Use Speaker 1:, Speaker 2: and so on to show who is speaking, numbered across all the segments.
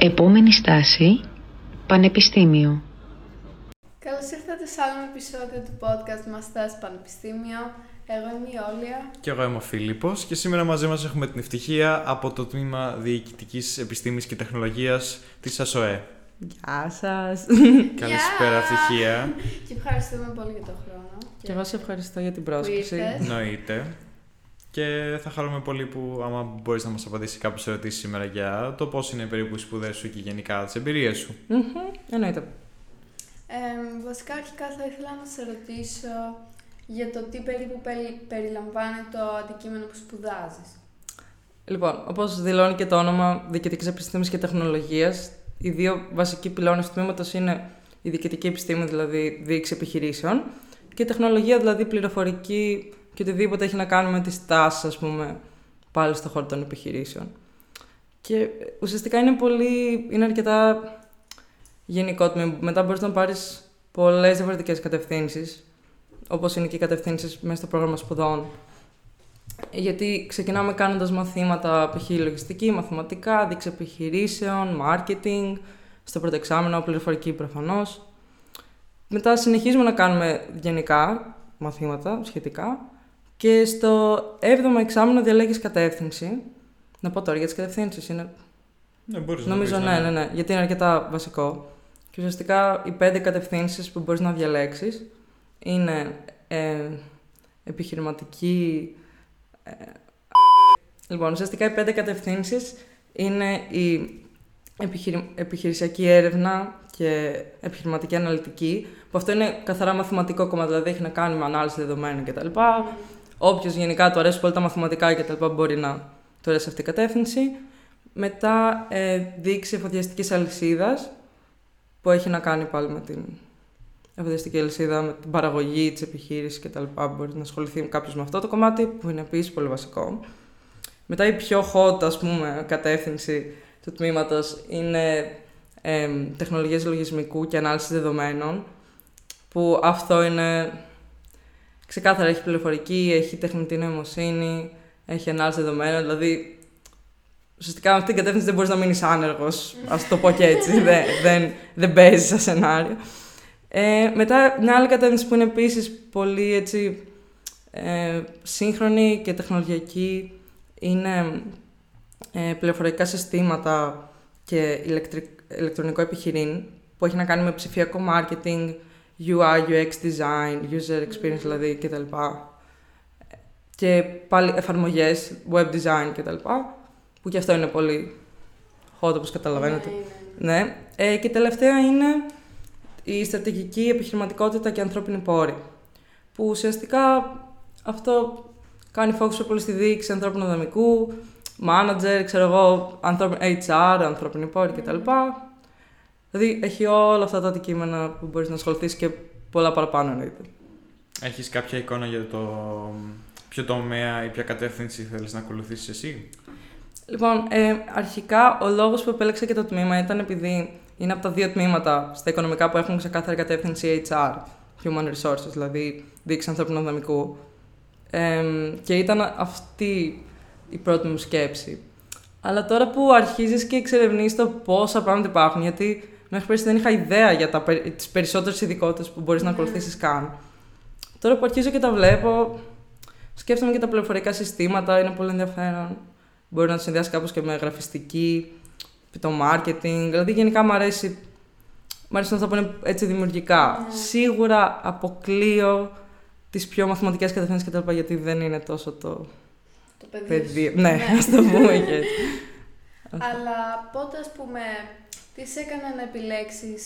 Speaker 1: Επόμενη στάση, Πανεπιστήμιο.
Speaker 2: Καλώς ήρθατε σε άλλο επεισόδιο του podcast μας Στάση Πανεπιστήμιο. Εγώ είμαι η Όλια.
Speaker 3: Και εγώ είμαι ο Φίλιππος και σήμερα μαζί μας έχουμε την ευτυχία από το Τμήμα Διοικητικής Επιστήμης και Τεχνολογίας της ΑΣΟΕ.
Speaker 4: Γεια σας!
Speaker 3: Καλησπέρα ευτυχία.
Speaker 2: Και ευχαριστούμε πολύ για τον χρόνο.
Speaker 4: Και εγώ σε ευχαριστώ για την πρόσκληση.
Speaker 2: ήρθες.
Speaker 3: Εννοείται. Και θα χαρούμε πολύ που άμα μπορείς να μας απαντήσεις κάποιες ερωτήσεις σήμερα για το πώς είναι περίπου οι σπουδές σου και γενικά τις εμπειρίες σου.
Speaker 4: Μμμ, Εννοείται.
Speaker 2: Ε, βασικά αρχικά θα ήθελα να σε ρωτήσω για το τι περίπου περι- περιλαμβάνει το αντικείμενο που σπουδάζεις.
Speaker 4: Λοιπόν, όπως δηλώνει και το όνομα Διοικητικής Επιστήμης και Τεχνολογίας, οι δύο βασικοί πυλώνες του τμήματος είναι η διοικητική επιστήμη, δηλαδή διοίκηση επιχειρήσεων, και η τεχνολογία, δηλαδή πληροφορική και οτιδήποτε έχει να κάνει με τις τάσεις, ας πούμε, πάλι στον χώρο των επιχειρήσεων. Και ε, ουσιαστικά είναι πολύ. είναι αρκετά γενικό τμήμα. Μετά μπορείς να πάρεις πολλές διαφορετικές κατευθύνσεις, όπως είναι και οι κατευθύνσεις μέσα στο πρόγραμμα σπουδών. Γιατί ξεκινάμε κάνοντας μαθήματα, π.χ. λογιστική, μαθηματικά, δείξη επιχειρήσεων, marketing, στο πρώτο εξάμεινο, πληροφορική προφανώς. Μετά συνεχίζουμε να κάνουμε γενικά μαθήματα σχετικά και στο 7ο εξάμεινο διαλέγεις κατεύθυνση. Να πω τώρα για τις κατευθύνσεις, είναι
Speaker 3: Ναι, μπορείς να
Speaker 4: Νομίζω
Speaker 3: πεις,
Speaker 4: ναι, ναι, ναι, γιατί είναι αρκετά βασικό. Και ουσιαστικά οι πέντε κατευθύνσεις που μπορείς να διαλέξεις είναι ε, επιχειρηματική... ε, λοιπόν, ουσιαστικά οι πέντε κατευθύνσεις είναι η επιχειρη- επιχειρησιακή έρευνα και επιχειρηματική αναλυτική, που αυτό είναι καθαρά μαθηματικό κομμάτι, δηλαδή έχει να κάνει με ανάλυση δεδομένων κτλ. Όποιος γενικά του αρέσει πολύ τα μαθηματικά κτλ. μπορεί να του αρέσει αυτή η κατεύθυνση. Μετά ε, δείξη εφοδιαστικής αλυσίδας που έχει να κάνει πάλι με την εφοδιαστική αλυσίδα, με την παραγωγή της επιχείρησης κτλ. Μπορεί να ασχοληθεί κάποιος με αυτό το κομμάτι που είναι επίσης πολύ βασικό. Μετά η πιο hot ας πούμε κατεύθυνση του τμήματος είναι ε, τεχνολογίες λογισμικού και ανάλυσης δεδομένων που αυτό είναι ξεκάθαρα έχει πληροφορική, έχει τεχνητή νοημοσύνη, έχει ανάλυση δεδομένων, δηλαδή Ουσιαστικά με αυτή την κατεύθυνση δεν μπορείς να μείνεις άνεργος. Α το πω και έτσι. δεν, δεν, δεν παίζει σαν σενάριο. Ε, μετά, μια άλλη κατεύθυνση που είναι επίσης πολύ έτσι, ε, σύγχρονη και τεχνολογική είναι ε, πληροφορικά συστήματα και ηλεκτρι- ηλεκτρονικό επιχειρήν που έχει να κάνει με ψηφιακό marketing, UI, UX design, user experience δηλαδή κτλ. Και πάλι εφαρμογές, web design κτλ που και αυτό είναι πολύ hot όπως καταλαβαίνετε.
Speaker 2: Ναι, ναι, ναι.
Speaker 4: Ναι. Ε, και τελευταία είναι η στρατηγική επιχειρηματικότητα και ανθρώπινη πόρη. Που ουσιαστικά αυτό κάνει focus πιο πολύ στη διοίκηση ανθρώπινου δυναμικού, manager, ξέρω εγώ, ανθρώπιν- HR, ανθρώπινη πόρη κτλ. Δηλαδή έχει όλα αυτά τα αντικείμενα που μπορείς να ασχοληθείς και πολλά παραπάνω εννοείται.
Speaker 3: Έχεις κάποια εικόνα για το ποιο τομέα ή ποια κατεύθυνση θέλεις να ακολουθήσεις εσύ;
Speaker 4: Λοιπόν, ε, αρχικά ο λόγος που επέλεξα και το τμήμα ήταν επειδή είναι από τα δύο τμήματα στα οικονομικά που έχουν ξεκάθαρη κατεύθυνση HR, Human Resources, δηλαδή δείξη ανθρώπινου δυναμικού. Ε, και ήταν αυτή η πρώτη μου σκέψη. Αλλά τώρα που αρχίζεις και εξερευνείς το πόσα πράγματα υπάρχουν, γιατί μέχρι πέρυσι δεν είχα ιδέα για τα, περι- τις περισσότερες ειδικότητες που μπορείς να ακολουθήσεις καν. Τώρα που αρχίζω και τα βλέπω, σκέφτομαι και τα πληροφορικά συστήματα, είναι πολύ ενδιαφέρον. Μπορεί να το συνδυάσει κάπως και με γραφιστική, το marketing. Δηλαδή γενικά μου αρέσει, μ' αρέσει να το πω είναι έτσι δημιουργικά.
Speaker 2: Ναι.
Speaker 4: Σίγουρα αποκλείω τις πιο μαθηματικές κατευθύνσεις κτλ. γιατί δεν είναι τόσο το
Speaker 2: Το παιδί
Speaker 4: πεδίο.
Speaker 2: σου.
Speaker 4: Ναι, ας το πούμε και έτσι.
Speaker 2: Αλλά πότε, ας πούμε, τις σε έκανε να επιλέξεις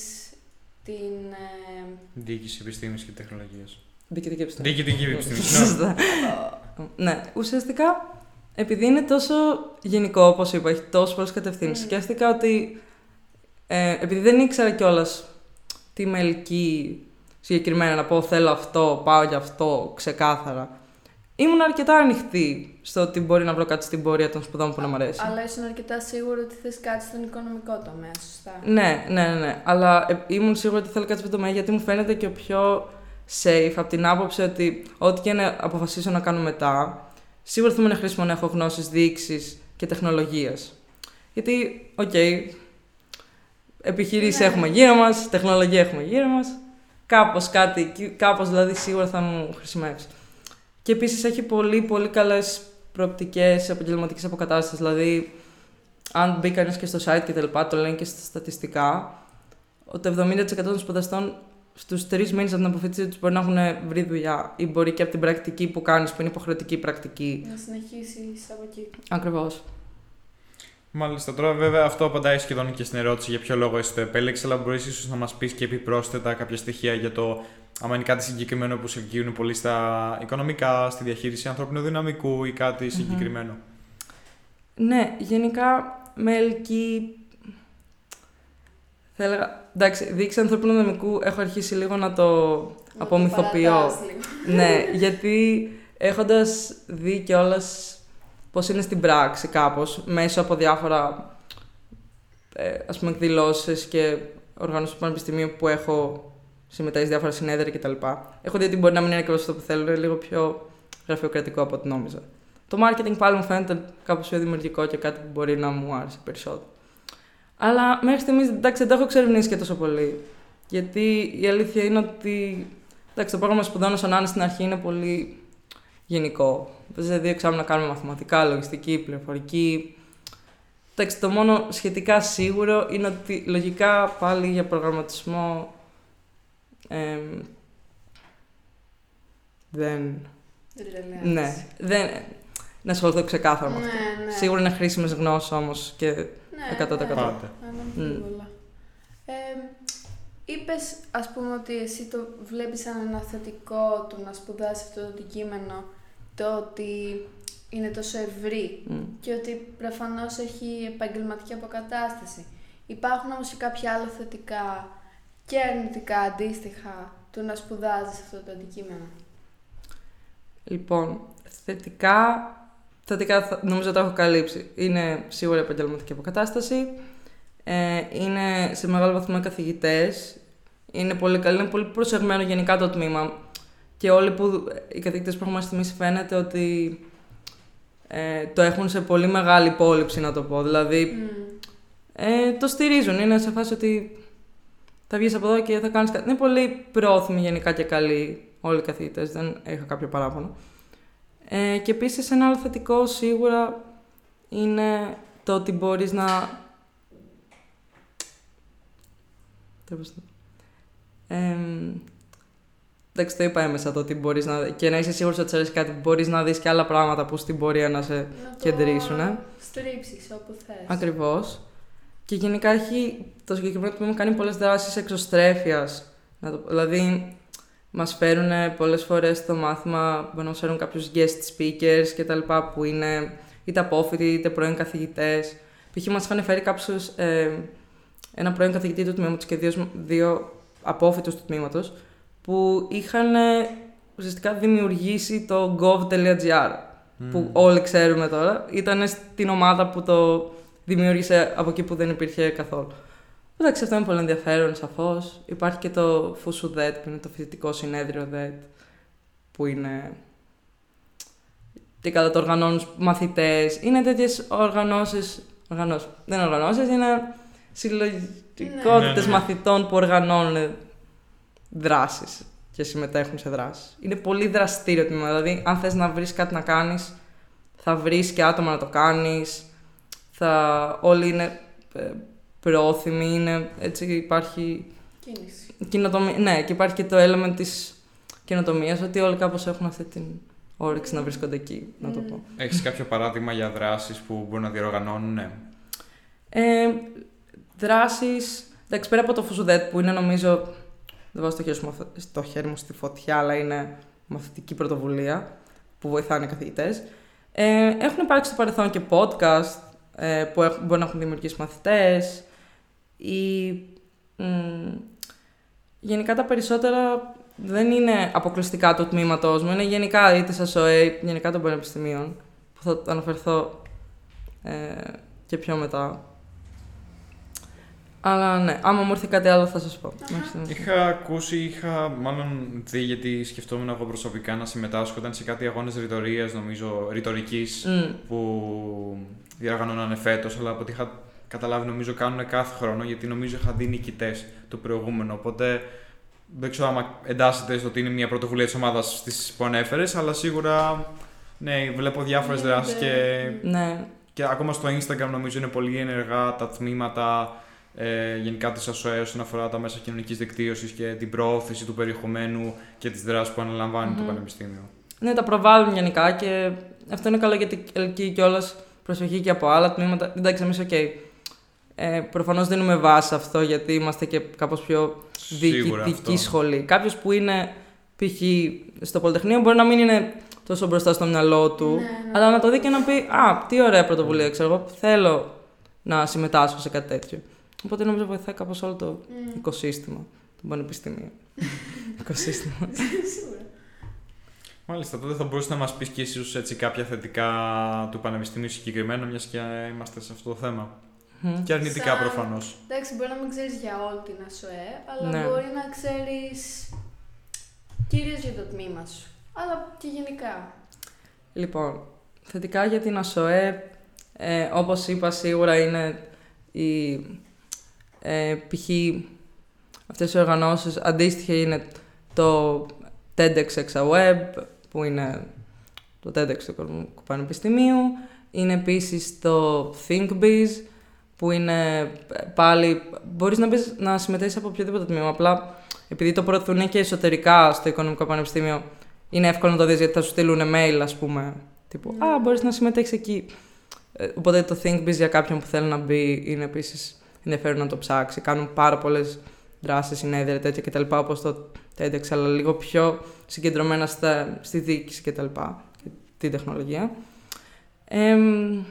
Speaker 2: την... ε,
Speaker 3: Διοίκηση Επιστήμης και Τεχνολογίας.
Speaker 4: Διοικητική επιστήμη.
Speaker 3: Διοικητική Επιστήμη. συγγνώμη.
Speaker 4: Σωστά. ναι, ουσιαστικά επειδή είναι τόσο γενικό όπως είπα, έχει τόσο πολλές κατευθύνσεις,
Speaker 2: Mm.
Speaker 4: σκέφτηκα ότι ε, επειδή δεν ήξερα κιόλας τι με ελκύει συγκεκριμένα να πω θέλω αυτό, πάω για αυτό, ξεκάθαρα. Ήμουν αρκετά ανοιχτή στο ότι μπορεί να βρω κάτι στην πορεία των σπουδών που να μου αρέσει.
Speaker 2: Αλλά ήσουν αρκετά σίγουρο ότι θες κάτι στον οικονομικό τομέα, σωστά.
Speaker 4: Ναι, ναι, ναι, ναι. Αλλά ε, ήμουν σίγουρη ότι θέλω κάτι στο τομέα γιατί μου φαίνεται και ο πιο safe από την άποψη ότι ό,τι και να αποφασίσω να κάνω μετά, σίγουρα θα μου είναι χρήσιμο να έχω γνώσεις διοίκησης και τεχνολογίας. Γιατί, οκ, επιχειρήσεις
Speaker 2: Ναι.
Speaker 4: έχουμε γύρω μας, τεχνολογία έχουμε γύρω μας. Κάπως κάτι, κάπως δηλαδή σίγουρα θα μου χρησιμεύσει. Και επίσης έχει πολύ πολύ καλές προοπτικές επαγγελματικής αποκατάστασης. Δηλαδή, αν μπει κανείς και στο site και τα λοιπά, το λένε και στα στατιστικά, ότι το 70% των σπουδαστών στους τρεις μήνες από την αποφοίτησή τους μπορεί να έχουν βρει δουλειά ή μπορεί και από την πρακτική που κάνεις, που είναι υποχρεωτική πρακτική.
Speaker 2: Να συνεχίσεις από εκεί.
Speaker 4: Ακριβώς.
Speaker 3: Μάλιστα. Τώρα, βέβαια, αυτό απαντάει σχεδόν και στην ερώτηση για ποιο λόγο εσύ το επέλεξε, αλλά μπορείς ίσως να μας πεις και επιπρόσθετα κάποια στοιχεία για το άμα είναι κάτι συγκεκριμένο που σε εγγύουν πολύ στα οικονομικά, στη διαχείριση ανθρώπινου δυναμικού ή κάτι συγκεκριμένο.
Speaker 4: Ναι, γενικά με ελκύει. Θα έλεγα. Εντάξει, διοίκηση ανθρώπινου δυναμικού έχω αρχίσει λίγο να το
Speaker 2: Να
Speaker 4: απομυθοποιώ.
Speaker 2: το παρατάς λίγο.
Speaker 4: ναι, γιατί έχοντας δει κιόλας πώς είναι στην πράξη κάπως, μέσω από διάφορα ε, ας πούμε εκδηλώσεις και οργανώσεις του Πανεπιστημίου που έχω συμμετέχει σε διάφορα συνέδρια κτλ. Έχω δει ότι μπορεί να μην είναι ακριβώς αυτό που θέλω, είναι λίγο πιο γραφειοκρατικό από ό,τι νόμιζα. Το marketing πάλι μου φαίνεται κάπως πιο δημιουργικό και κάτι που μπορεί να μου άρεσε περισσότερο. Αλλά μέχρι στιγμής εντάξει, δεν το έχω εξερευνήσει και τόσο πολύ. Γιατί η αλήθεια είναι ότι εντάξει, το πρόγραμμα σπουδών όσο να είναι στην αρχή είναι πολύ γενικό. Σε δύο εξάμεινα κάνουμε μαθηματικά, λογιστική, πληροφορική. Εντάξει, το μόνο σχετικά σίγουρο είναι ότι λογικά πάλι για προγραμματισμό εμ, δεν.
Speaker 2: Δεν τρελαίνεις.
Speaker 4: Ναι, δεν. Να ασχοληθώ ξεκάθαρα με αυτό.
Speaker 2: Ναι, ναι.
Speaker 4: Σίγουρα είναι χρήσιμες γνώσεις όμως και
Speaker 2: Ναι,
Speaker 4: 100%.
Speaker 2: ναι.
Speaker 3: Πάντα.
Speaker 2: Αναμφίβολα. Ε, είπες, ας πούμε, ότι εσύ το βλέπεις σαν ένα θετικό του να σπουδάσεις αυτό το αντικείμενο, το ότι είναι τόσο ευρύ
Speaker 4: Μμ.
Speaker 2: και ότι προφανώς έχει επαγγελματική αποκατάσταση. Υπάρχουν όμως και κάποια άλλα θετικά και αρνητικά αντίστοιχα του να σπουδάζεις αυτό το αντικείμενο.
Speaker 4: Λοιπόν, θετικά, θετικά θα- νομίζω το έχω καλύψει. Είναι σίγουρα επαγγελματική αποκατάσταση. Ε, είναι σε μεγάλο βαθμό καθηγητές. Είναι πολύ καλή, είναι πολύ προσεγμένο γενικά το τμήμα. Και όλοι που, οι καθηγητές που έχουμε στιγμής φαίνεται ότι ε, το έχουν σε πολύ μεγάλη υπόλοιψη, να το πω. Δηλαδή,
Speaker 2: Μμ.
Speaker 4: ε, το στηρίζουν. Είναι σε φάση ότι θα βγεις από εδώ και θα κάνεις κάτι. Είναι πολύ πρόθυμοι γενικά και καλοί όλοι οι καθηγητές. Δεν έχω κάποιο παράπονο. Ε, και επίσης ένα άλλο θετικό σίγουρα είναι το ότι μπορείς να... Τι πώς το- Εμ, εντάξει, το είπα έμεσα το ότι μπορείς να... και να είσαι σίγουρος ότι σε αρέσει κάτι, μπορείς να δεις και άλλα πράγματα που στην πορεία να σε
Speaker 2: Να το
Speaker 4: κεντρήσουν. Ε.
Speaker 2: στρίψεις όπου θες.
Speaker 4: Ακριβώς. Και γενικά έχει το συγκεκριμένο τμήμα κάνει πολλές δράσεις εξωστρέφειας. Να το, δηλαδή, μας φέρουν πολλές φορές στο μάθημα, μπορεί να μας φέρουν κάποιους guest speakers και τα λοιπά, που είναι είτε απόφοιτοι είτε πρώην καθηγητές. Π.χ. μας είχαν φέρει κάποιους, ε, ένα πρώην καθηγητή του τμήματος και δύο, δύο απόφοιτους του τμήματος, που είχαν ε, ουσιαστικά δημιουργήσει το gov.gr που όλοι ξέρουμε τώρα, ήταν στην ομάδα που το δημιούργησε από εκεί που δεν υπήρχε καθόλου. Εντάξει, αυτό είναι πολύ ενδιαφέρον, σαφώς. Υπάρχει και το FUSUDET, που είναι το φοιτητικό συνέδριο ΔΕΤ, που είναι. και καλά το οργανώνουν μαθητές. Είναι τέτοιες οργανώσεις. Οργανώσεις. Δεν είναι οργανώσεις, είναι συλλογικότητε
Speaker 3: Ναι, ναι, ναι.
Speaker 4: μαθητών που οργανώνουν δράσεις και συμμετέχουν σε δράσεις. Είναι πολύ δραστήριο τμήμα. Δηλαδή, αν θες να βρεις κάτι να κάνεις, θα βρεις και άτομα να το κάνεις. Θα... Όλοι είναι ε, πρόθυμοι, είναι, έτσι υπάρχει
Speaker 2: Κίνηση.
Speaker 4: κοινοτομία. Ναι, και υπάρχει και το element της καινοτομίας ότι όλοι κάπως έχουν αυτή την όρεξη να βρίσκονται εκεί, να το
Speaker 2: Μμ.
Speaker 4: πω.
Speaker 3: Έχεις κάποιο παράδειγμα για δράσεις που μπορούν να διοργανώνουν, ναι;
Speaker 4: Ε, δράσεις, εντάξει, πέρα από το Φουσουδέτ που είναι νομίζω, δεν βάζω το χέρι, μου, στο χέρι μου στη φωτιά, αλλά είναι μαθητική πρωτοβουλία που βοηθάνε οι καθηγητές. Ε, έχουν υπάρξει στο παρελθόν και podcast ε, που έχουν, μπορεί να έχουν δημιουργήσει μαθητές ή μ, γενικά τα περισσότερα δεν είναι αποκλειστικά του τμήματός μου, είναι γενικά είτε σας ΟΕ, γενικά των πανεπιστημίων, που θα αναφερθώ ε, και πιο μετά. Αλλά ναι, άμα μου έρθει κάτι άλλο θα σας πω. Μέχρι στιγμής.
Speaker 3: Είχα ακούσει, είχα μάλλον δει γιατί σκεφτόμουν εγώ προσωπικά να συμμετάσχω όταν σε κάτι αγώνες ρητορίας, νομίζω, ρητορικής
Speaker 4: Μμ.
Speaker 3: που διοργανώνανε φέτος, αλλά από ό,τι είχα καταλάβει, νομίζω κάνουν κάθε χρόνο, γιατί νομίζω είχα δει νικητές το προηγούμενο. Οπότε δεν ξέρω αν εντάσσεται στο ότι είναι μια πρωτοβουλία της ομάδας που ανέφερες, αλλά σίγουρα ναι, βλέπω διάφορες
Speaker 2: Ναι,
Speaker 3: δράσεις
Speaker 2: ναι.
Speaker 3: και,
Speaker 4: Ναι,
Speaker 3: και ακόμα στο Instagram νομίζω είναι πολύ ενεργά τα τμήματα ε, γενικά της ΑΣΟΕ όσον αφορά τα μέσα κοινωνικής δικτύωσης και την προώθηση του περιεχομένου και τις δράσεις που αναλαμβάνει το
Speaker 4: Μμμ.
Speaker 3: Πανεπιστήμιο.
Speaker 4: ναι, τα προβάλλουν γενικά και αυτό είναι καλό γιατί ελκύει κιόλας προσοχή και από άλλα τμήματα. Εντάξει, εμείς, οκ. Ε, Προφανώς δίνουμε βάση σε αυτό γιατί είμαστε και κάπως πιο
Speaker 3: Σίγουρα
Speaker 4: διοικητική
Speaker 3: αυτό.
Speaker 4: σχολή. Κάποιος που είναι π.χ. στο Πολυτεχνείο μπορεί να μην είναι τόσο μπροστά στο μυαλό του,
Speaker 2: Ναι, ναι.
Speaker 4: αλλά να το δει και να πει Α, τι ωραία πρωτοβουλία, ξέρω εγώ, θέλω να συμμετάσχω σε κάτι τέτοιο. Οπότε νομίζω βοηθάει κάπως όλο το
Speaker 2: Μμ.
Speaker 4: οικοσύστημα του Πανεπιστημίου. οικοσύστημα.
Speaker 2: Σίγουρα.
Speaker 3: Μάλιστα, τότε θα μπορούσες να μας πεις και ίσως έτσι κάποια θετικά του Πανεπιστημίου συγκεκριμένα, μιας και είμαστε σε αυτό το θέμα.
Speaker 4: Μμ.
Speaker 3: Και αρνητικά
Speaker 2: Σαν-
Speaker 3: προφανώς.
Speaker 2: Εντάξει, μπορεί να μην ξέρεις για όλη την ΑΣΟΕ, αλλά
Speaker 4: Ναι.
Speaker 2: μπορεί να ξέρεις κυρίως για το τμήμα σου. Αλλά και γενικά.
Speaker 4: Λοιπόν, θετικά για την ΑΣΟΕ, ε, όπως είπα σίγουρα είναι η ε, π.χ. αυτές οι οργανώσεις, αντίστοιχα είναι το TEDx ExaWeb, που είναι το TEDx του Οικονομικού Πανεπιστημίου, είναι επίσης το ThinkBiz, που είναι πάλι, μπορείς να, μπεις, να συμμετέχεις από οποιοδήποτε τμήμα, απλά επειδή το προωθούν και εσωτερικά στο Οικονομικό Πανεπιστήμιο, είναι εύκολο να το δεις γιατί θα σου στείλουν mail, ας πούμε, τύπου
Speaker 2: Ναι.
Speaker 4: «Α, μπορείς να συμμετέχεις εκεί». Ε, οπότε το ThinkBiz για κάποιον που θέλει να μπει είναι επίσης ενδιαφέρον να το ψάξει. Κάνουν πάρα πολλές δράσεις, συνέδρια, τέτοια κτλ. όπως το TEDx, αλλά λίγο πιο συγκεντρωμένα στα, στη διοίκηση κτλ. και την τεχνολογία. Εμ,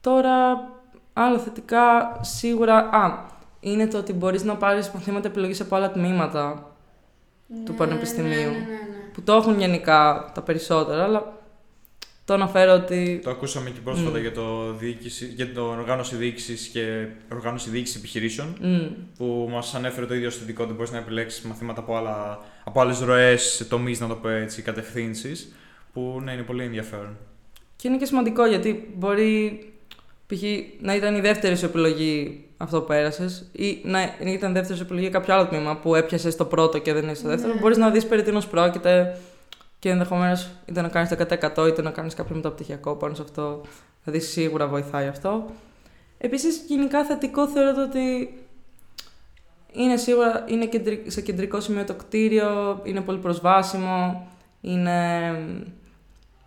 Speaker 4: τώρα, άλλα θετικά, σίγουρα, α, είναι το ότι μπορείς να πάρεις μαθήματα επιλογής από άλλα τμήματα του
Speaker 2: Ναι,
Speaker 4: Πανεπιστημίου.
Speaker 2: Ναι, ναι, ναι, ναι.
Speaker 4: που το έχουν γενικά τα περισσότερα, αλλά το αναφέρω ότι.
Speaker 3: Το ακούσαμε και πρόσφατα
Speaker 4: Μμ.
Speaker 3: για, το διοίκηση, για την οργάνωση διοίκησης και οργάνωση διοίκησης επιχειρήσεων.
Speaker 4: Μμ,
Speaker 3: Που μας ανέφερε το ίδιο στο θετικό ότι μπορείς να επιλέξεις μαθήματα από, άλλα, από άλλες ροές, τομείς, να το πω έτσι, κατευθύνσεις. Που ναι, είναι πολύ ενδιαφέρον.
Speaker 4: Και είναι και σημαντικό γιατί μπορεί π.χ. να ήταν η δεύτερη σου επιλογή αυτό που πέρασες, ή να ήταν δεύτερη σου επιλογή κάποιο άλλο τμήμα που έπιασες το πρώτο και δεν είσαι στο δεύτερο.
Speaker 2: Ναι.
Speaker 4: Μπορείς να δεις περί τίνος πρόκειται και ενδεχομένως είτε να κάνεις το 100% είτε να κάνεις κάποιο μεταπτυχιακό πάνω σε αυτό. Δηλαδή σίγουρα βοηθάει αυτό. Επίσης, γενικά θετικό θεωρώ το ότι είναι σίγουρα είναι κεντρι- σε κεντρικό σημείο το κτίριο, είναι πολύ προσβάσιμο, είναι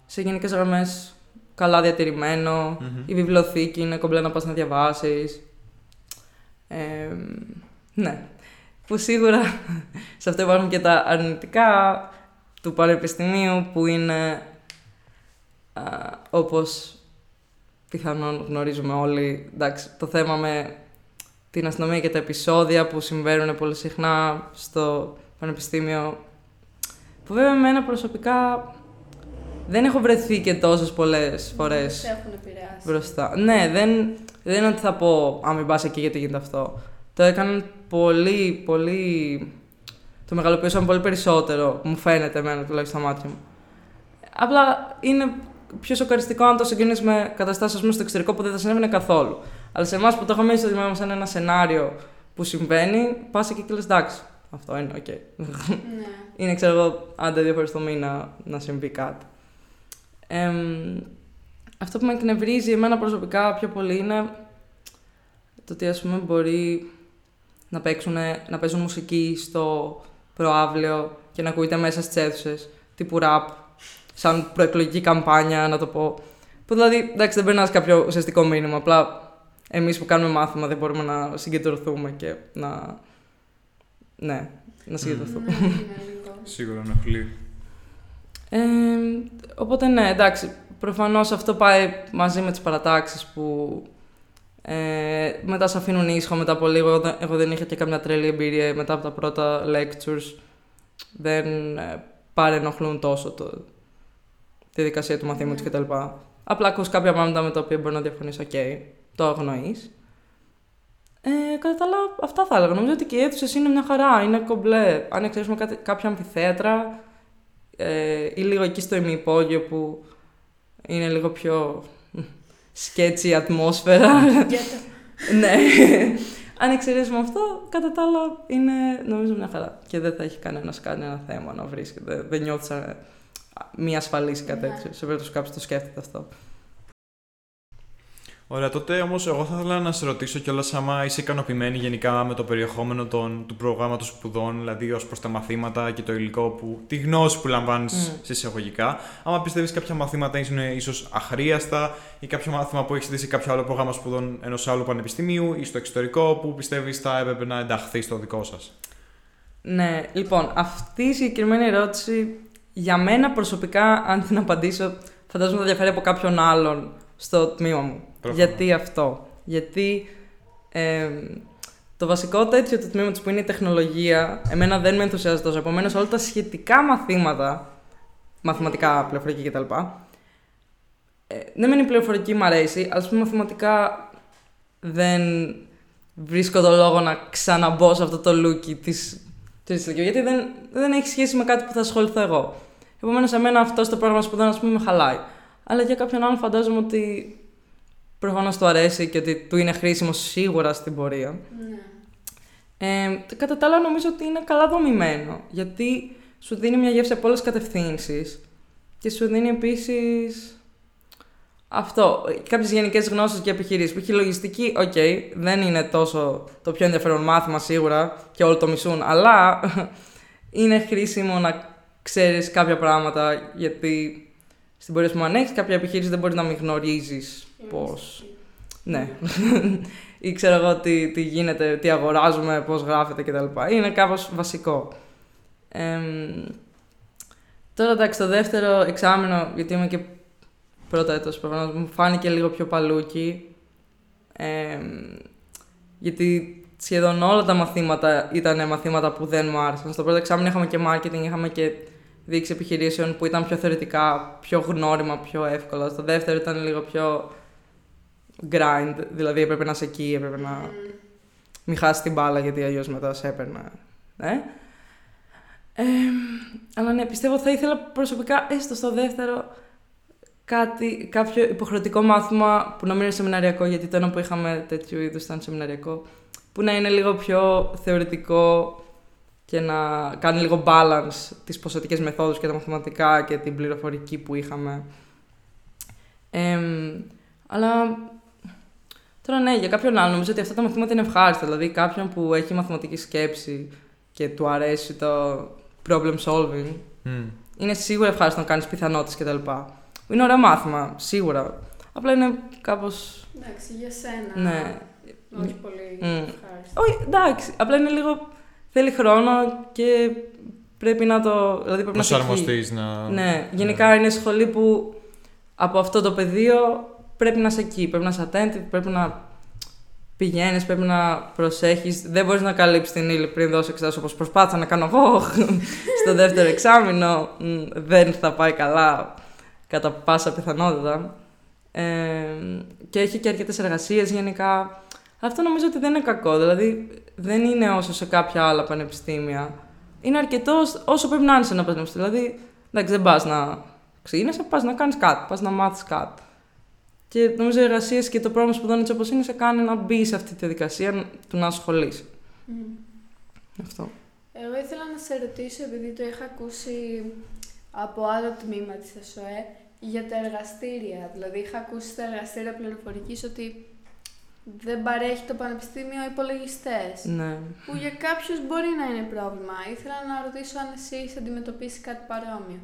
Speaker 4: σε γενικές γραμμές καλά διατηρημένο,
Speaker 3: Μμμ.
Speaker 4: η βιβλιοθήκη είναι κομπλέ να πας να διαβάσεις. Ε, ναι, που σίγουρα σε αυτό υπάρχουν και τα αρνητικά του πανεπιστημίου που είναι α, όπως πιθανόν γνωρίζουμε όλοι, εντάξει, το θέμα με την αστυνομία και τα επεισόδια που συμβαίνουν πολύ συχνά στο πανεπιστήμιο που βέβαια εμένα προσωπικά δεν έχω βρεθεί και τόσες πολλές φορές
Speaker 2: Σε έχουν επηρεάσει.
Speaker 4: μπροστά. Ναι, δεν, δεν είναι ότι θα πω «Α, μην πας εκεί γιατί γίνεται αυτό». Το έκαναν πολύ, πολύ... Το μεγαλοποιούσαν πολύ περισσότερο, μου φαίνεται εμένα τουλάχιστον στα μάτια μου. Απλά είναι πιο σοκαριστικό αν το συγκρίνεις με καταστάσεις ας πούμε, στο εξωτερικό που δεν θα συνέβαινε καθόλου. Αλλά σε εμάς που το έχουμε στο δημιουργία σαν ένα σενάριο που συμβαίνει, πας εκεί και λες: Εντάξει, αυτό είναι, οκ.
Speaker 2: Ναι.
Speaker 4: είναι, ξέρω εγώ, άντε δύο φορές το μήνα να συμβεί κάτι. Εμ, αυτό που με εκνευρίζει εμένα προσωπικά πιο πολύ είναι το ότι ας πούμε μπορεί να, παίξουνε- να παίζουν μουσική στο προάβλιο και να ακούγεται μέσα στις αίθουσες, τύπου ραπ, σαν προεκλογική καμπάνια, να το πω. Που δηλαδή, εντάξει, δεν περνάς κάποιο ουσιαστικό μήνυμα, απλά εμείς που κάνουμε μάθημα δεν μπορούμε να συγκεντρωθούμε και να... Ναι, να συγκεντρωθούμε.
Speaker 2: Ναι, είναι λίγο.
Speaker 3: Σίγουρα ενοχλεί.
Speaker 4: Ε, οπότε ναι, εντάξει, προφανώς αυτό πάει μαζί με τις παρατάξεις που ε, μετά σε αφήνουν ήσυχο μετά από λίγο. Εγώ δεν- Εγώ δεν είχα και καμιά τρελή εμπειρία μετά από τα πρώτα lectures. Δεν ε, παρενοχλούν τόσο το, τη διαδικασία του μαθήματος
Speaker 2: Ναι.
Speaker 4: κτλ. Απλά ακούς κάποια πράγματα με τα οποία μπορεί να διαφωνείς, οκ, το αγνοείς. Ε, κατά τα άλλα, αυτά θα έλεγα. Νομίζω ότι και οι αίθουσες είναι μια χαρά, είναι κομπλέ. Αν εξαιρέσουμε κάτι, κάποια αμφιθέατρα, ε, ή λίγο εκεί στο ημιυπόγειο που είναι λίγο πιο σκέτσι ατμόσφαιρα.
Speaker 2: Γκέτο.
Speaker 4: ναι. Αν εξαιρέσουμε αυτό, κατά τα άλλα είναι νομίζω μια χαρά. Και δεν θα έχει κανένας κανένα θέμα να βρίσκεται. Δεν νιώθει σαν μη ασφαλής ή κάτι
Speaker 2: Ναι.
Speaker 4: τέτοιο. Σε περίπτωση κάποιος το σκέφτεται αυτό.
Speaker 3: Ωραία, τότε όμως εγώ θα ήθελα να σε ρωτήσω κιόλας άμα είσαι ικανοποιημένη γενικά με το περιεχόμενο των, του προγράμματος σπουδών, δηλαδή ως προς τα μαθήματα και το υλικό που. τη γνώση που λαμβάνεις
Speaker 4: Μμ.
Speaker 3: σε εισαγωγικά. Άμα πιστεύεις κάποια μαθήματα είναι ίσως αχρίαστα ή κάποιο μάθημα που έχεις δει σε κάποιο άλλο πρόγραμμα σπουδών ενός άλλου πανεπιστημίου ή στο εξωτερικό που πιστεύεις θα έπρεπε να ενταχθεί στο δικό σας;
Speaker 4: Ναι, λοιπόν, αυτή η συγκεκριμένη ερώτηση για μένα προσωπικά, αν την απαντήσω, φαντάζομαι θα διαφέρει από κάποιον άλλον στο τμήμα μου.
Speaker 3: Προφανώς.
Speaker 4: Γιατί αυτό. Γιατί ε, το βασικό τέτοιο του τμήματος που είναι η τεχνολογία, εμένα δεν με ενθουσιάζει τόσο. Επομένως, όλα τα σχετικά μαθήματα, μαθηματικά, πληροφορική κτλ. Ε, ναι, μεν η πληροφορική μου αρέσει, αλλά ας πούμε μαθηματικά δεν βρίσκω το λόγο να ξαναμπω σε αυτό το λούκι της της Λυκειού, γιατί δεν, δεν έχει σχέση με κάτι που θα ασχοληθώ εγώ. Επομένως, εμένα αυτό στο πρόγραμμα σπουδών, ας πούμε, με χαλάει. Αλλά για κάποιον άλλον φαντάζομαι ότι προφανώς του αρέσει και ότι του είναι χρήσιμο σίγουρα στην πορεία.
Speaker 2: Ναι.
Speaker 4: Ε, κατά τα άλλα, νομίζω ότι είναι καλά δομημένο. Γιατί σου δίνει μια γεύση από όλες τις κατευθύνσεις και σου δίνει επίσης. Αυτό, κάποιες γενικές γνώσεις και επιχειρήσεις. Που έχει λογιστική, οκ, δεν είναι τόσο το πιο ενδιαφέρον μάθημα σίγουρα και όλοι το μισούν, αλλά είναι χρήσιμο να ξέρεις κάποια πράγματα γιατί στην πορεία σου, αν έχεις κάποια επιχείρηση, δεν μπορεί να μην γνωρίζεις πώς. Ναι. ή ξέρω εγώ τι, τι γίνεται, τι αγοράζουμε, πώς γράφεται κτλ. Είναι κάπως βασικό. Εμ, τώρα εντάξει, το δεύτερο εξάμεινο, γιατί είμαι και πρώτο έτος προφανώς, μου φάνηκε λίγο πιο παλούκι. Εμ, γιατί σχεδόν όλα τα μαθήματα ήταν μαθήματα που δεν μου άρεσαν. Στο πρώτο εξάμεινο είχαμε και marketing, είχαμε και διοίκηση επιχειρήσεων που ήταν πιο θεωρητικά, πιο γνώριμα, πιο εύκολα. Στο δεύτερο ήταν λίγο πιο grind, δηλαδή έπρεπε να είσαι εκεί, έπρεπε να μην χάσει την μπάλα γιατί αλλιώς μετά σε έπαιρνα. Ναι. Ε, αλλά ναι, πιστεύω θα ήθελα προσωπικά έστω στο δεύτερο κάτι, κάποιο υποχρεωτικό μάθημα που να μην είναι σεμιναριακό, γιατί το ένα που είχαμε τέτοιου είδους ήταν σεμιναριακό, που να είναι λίγο πιο θεωρητικό και να κάνει λίγο balance τις ποσοτικές μεθόδους και τα μαθηματικά και την πληροφορική που είχαμε. Εμ, αλλά τώρα ναι, για κάποιον άλλο νομίζω ότι αυτά τα μαθήματα είναι ευχάριστα. Δηλαδή κάποιον που έχει μαθηματική σκέψη και του αρέσει το problem solving,
Speaker 3: Μμ.
Speaker 4: είναι σίγουρα ευχάριστο να κάνεις πιθανότητες κτλ. Είναι ωραίο μάθημα, σίγουρα. Απλά είναι κάπω.
Speaker 2: Εντάξει, για σένα.
Speaker 4: Ναι.
Speaker 2: Όχι πολύ
Speaker 4: Μμ.
Speaker 2: ευχάριστο.
Speaker 4: Όχι, εντάξει. Απλά είναι λίγο. Θέλει χρόνο και πρέπει να το. Δηλαδή πρέπει να σε εκεί.
Speaker 3: Προσαρμοστεί να.
Speaker 4: Ναι, γενικά είναι σχολή που από αυτό το πεδίο πρέπει να είσαι εκεί. Πρέπει να είσαι attentive, πρέπει να πηγαίνεις, πρέπει να προσέχεις. Δεν μπορείς να καλύψεις την ύλη πριν δώσεις εξετάσεις όπως προσπάθησα να κάνω εγώ στο δεύτερο εξάμεινο. Μ, Δεν θα πάει καλά κατά πάσα πιθανότητα. Ε, και έχει και αρκετές εργασίες γενικά. Αυτό νομίζω ότι δεν είναι κακό. Δηλαδή δεν είναι όσο σε κάποια άλλα πανεπιστήμια. Είναι αρκετό όσο πρέπει να είναι σε ένα πανεπιστήμιο. Δηλαδή, εντάξει, δεν πας να ξεκινήσει, πας να κάνεις κάτι, πας να μάθεις κάτι. Και νομίζω οι εργασίες και το πρόγραμμα σπουδών έτσι όπως είναι, σε κάνει να μπει σε αυτή τη διαδικασία του να ασχολείσαι.
Speaker 2: Μμ.
Speaker 4: Αυτό.
Speaker 2: Εγώ ήθελα να σε ρωτήσω, επειδή το είχα ακούσει από άλλο τμήμα της ΕΣΟΕ, για τα εργαστήρια. Δηλαδή, είχα ακούσει στα εργαστήρια πληροφορικής ότι δεν παρέχει το Πανεπιστήμιο υπολογιστές.
Speaker 4: Ναι.
Speaker 2: Που για κάποιους μπορεί να είναι πρόβλημα. Ήθελα να ρωτήσω αν εσύ έχει αντιμετωπίσει κάτι παρόμοιο.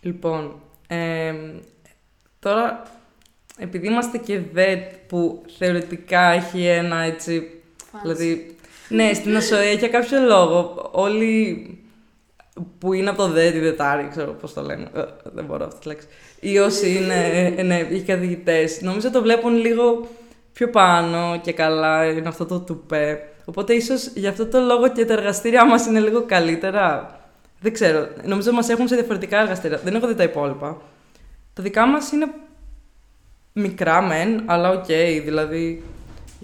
Speaker 4: Λοιπόν, ε, τώρα επειδή είμαστε και ΔΕΤ που θεωρητικά έχει ένα έτσι
Speaker 2: Fancy.
Speaker 4: Δηλαδή, ναι, στην ΑΣΟΕ για κάποιο λόγο όλοι που είναι από το ΔΕΤ ή ΔΕΤΑΡΙ, ξέρω πώς το λένε, ε, δεν μπορώ αυτή τη λέξη, ή όσοι είναι ε, ναι, οι καθηγητές, νομίζω το βλέπουν λίγο πιο πάνω και καλά, είναι αυτό το τουπέ. Οπότε ίσως γι' αυτό το λόγο και τα εργαστήριά μας είναι λίγο καλύτερα. Δεν ξέρω. Νομίζω μας έχουν σε διαφορετικά εργαστήρια. Δεν έχω δει τα υπόλοιπα. Τα δικά μας είναι μικρά μεν, αλλά οκ. δηλαδή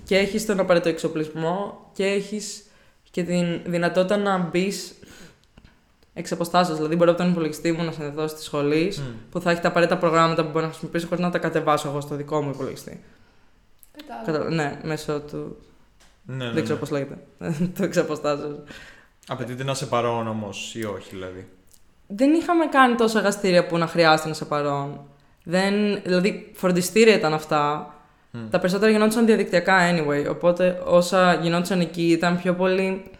Speaker 4: και έχεις τον απαραίτητο εξοπλισμό και έχεις και την δυνατότητα να μπεις εξ αποστάσεως. Δηλαδή, μπορώ από τον υπολογιστή μου να συνδεθώ στη σχολή,
Speaker 3: Μμ.
Speaker 4: που θα έχει τα απαραίτητα προγράμματα που μπορώ να χρησιμοποιήσω χωρίς να τα κατεβάσω εγώ στο δικό μου υπολογιστή.
Speaker 2: Κατάλαβα.
Speaker 4: Κατα... Ναι, μέσω του.
Speaker 3: Ναι, ναι,
Speaker 4: Δεν ξέρω
Speaker 3: ναι.
Speaker 4: πώς λέγεται. το εξ αποστάσεως.
Speaker 3: Απαιτείται να είσαι παρόν όμως ή όχι δηλαδή.
Speaker 4: Δεν είχαμε κάνει τόσα εργαστήρια που να χρειάζεται να σε παρόν. Δεν, δηλαδή, φροντιστήρια ήταν αυτά.
Speaker 3: Μμ.
Speaker 4: Τα περισσότερα γινόντουσαν διαδικτυακά anyway. Οπότε όσα γινόντουσαν εκεί ήταν πιο πολύ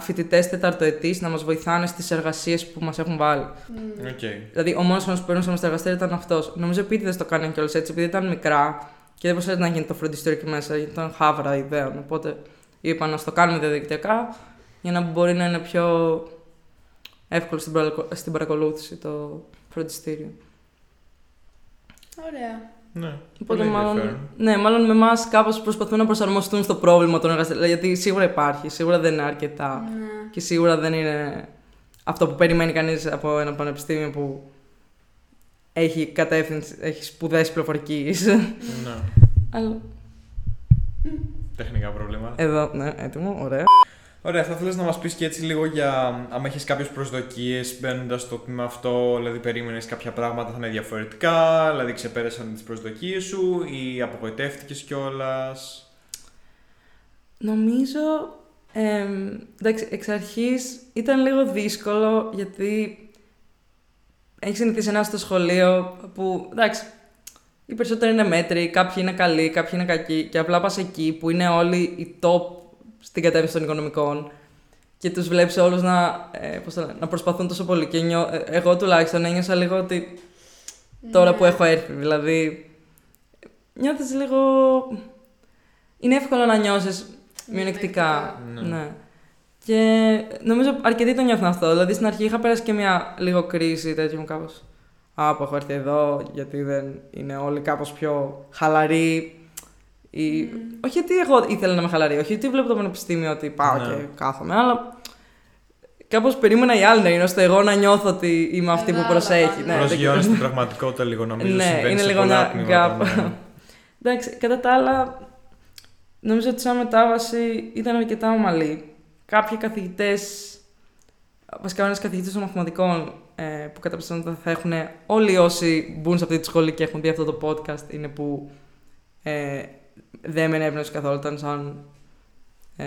Speaker 4: φοιτητές τεταρτοετής να μας βοηθάνε στις εργασίες που μας έχουν βάλει.
Speaker 2: Μμ.
Speaker 3: Οκ.
Speaker 4: Δηλαδή, ο μόνος χρόνο που περνούσαμε στα εργαστήρια ήταν αυτός. Νομίζω επίτηδες το κάνανε κιόλας έτσι, επειδή ήταν μικρά και δεν μπορούσε να γίνει το φροντιστήριο εκεί μέσα, γιατί ήταν χάβρα Ιουδαίων. Οπότε είπαν να το κάνουμε διαδικτυακά για να μπορεί να είναι πιο εύκολο στην, παρακολου- στην παρακολούθηση το φροντιστήριο.
Speaker 2: Ωραία.
Speaker 3: Ναι.
Speaker 4: Οπότε,
Speaker 3: Πολύ
Speaker 4: μάλλον,
Speaker 3: ενδιαφέρον.
Speaker 4: ναι, μάλλον με εμάς κάπως προσπαθούν να προσαρμοστούν στο πρόβλημα των εργαστηρίων. Γιατί σίγουρα υπάρχει, σίγουρα δεν είναι αρκετά.
Speaker 2: Ναι.
Speaker 4: Και σίγουρα δεν είναι αυτό που περιμένει κανείς από ένα πανεπιστήμιο που έχει κατεύθυνση, έχει σπουδές πληροφορικής.
Speaker 3: Ναι.
Speaker 4: Αλλά
Speaker 3: Τεχνικά προβλήματα.
Speaker 4: εδώ, ναι, έτοιμο, ωραία.
Speaker 3: Ωραία, θα ήθελες να μας πεις και έτσι λίγο για αν έχεις κάποιες προσδοκίες μπαίνοντας στο τμήμα αυτό, δηλαδή περίμενες κάποια πράγματα θα είναι διαφορετικά, δηλαδή ξεπέρασαν τις προσδοκίες σου ή απογοητεύτηκες κιόλας;
Speaker 4: Νομίζω, εμ, εντάξει, εξ αρχής ήταν λίγο δύσκολο γιατί έχεις συνηθίσει να είσαι στο σχολείο που, εντάξει, οι περισσότεροι είναι μέτροι, κάποιοι είναι καλοί, κάποιοι είναι κακοί και απλά πας εκεί που είναι όλοι οι top στην κατεύθυνση των οικονομικών και τους βλέπεις όλους να, ε, πώς το λένε, να προσπαθούν τόσο πολύ και νιώ, ε, εγώ τουλάχιστον ένιωσα λίγο ότι τώρα
Speaker 2: Ναι.
Speaker 4: που έχω έρθει, δηλαδή νιώθεις λίγο... Είναι εύκολο να νιώσεις μειονεκτικά.
Speaker 3: Ναι.
Speaker 4: Ναι. Και νομίζω αρκετοί το νιώθουν αυτό. Δηλαδή στην αρχή είχα πέρασει και μια λίγο κρίση τέτοιο μου κάπως. Α, που έχω έρθει εδώ, γιατί δεν είναι όλοι κάπως πιο χαλαροί. Ή... Όχι γιατί εγώ ήθελα να είμαι χαλαρή, όχι γιατί βλέπω το πανεπιστήμιο ότι πάω
Speaker 3: Ναι.
Speaker 4: και κάθομαι, αλλά κάπως περίμενα οι άλλοι να είναι, ώστε εγώ να νιώθω ότι είμαι αυτή που
Speaker 2: Κατάλαβα,
Speaker 4: προσέχει.
Speaker 2: ναι.
Speaker 4: Ναι, δεν
Speaker 3: Προσγειώνεις την πραγματικότητα λίγο νομίζω
Speaker 4: Ναι,
Speaker 3: συμβαίνει
Speaker 4: είναι
Speaker 3: σε
Speaker 4: λίγο
Speaker 3: πολλά
Speaker 4: ένα
Speaker 3: τμήματα,
Speaker 4: gap.
Speaker 3: ναι.
Speaker 4: Εντάξει, κατά τα άλλα, νομίζω ότι σαν μετάβαση ήταν αρκετά ομαλή. Κάποιοι καθηγητές, βασικά ένας καθηγητής των μαθηματικών ε, που κατά πιθανότητα θα έχουν όλοι όσοι μπουν σε αυτή τη σχολή και έχουν δει αυτό το podcast είναι που ε, δεν με ενέπνευσες καθόλου. Ήταν σαν ε,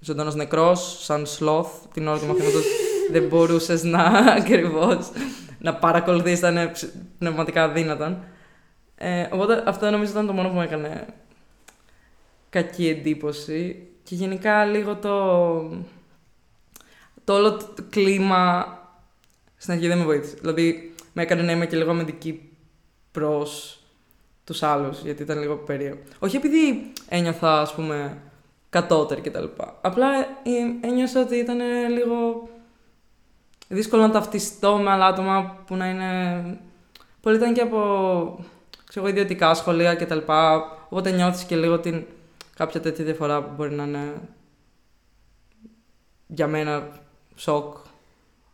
Speaker 4: ζωντανός νεκρός, σαν sloth την ώρα του μαθήματος. δεν μπορούσες να ακριβώς να παρακολουθείς, ήταν ψ- πνευματικά δύναταν. Ε, οπότε αυτό νομίζω ήταν το μόνο που μου έκανε κακή εντύπωση. Και γενικά λίγο το, το όλο το κλίμα στην αρχή δεν με βοήθησε. Δηλαδή με έκανε να είμαι και λίγο αμυντική προς τους άλλους, γιατί ήταν λίγο περίεργο. Όχι επειδή ένιωθα, ας πούμε, κατώτερη κτλ. Απλά ε, ένιωσα ότι ήταν λίγο δύσκολο να ταυτιστώ με άλλα άτομα που να είναι... Πολλοί ήταν και από ξέρω, εγώ, ιδιωτικά σχολεία κτλ. Οπότε νιώθεις και λίγο την κάποια τέτοια διαφορά που μπορεί να είναι για μένα σοκ,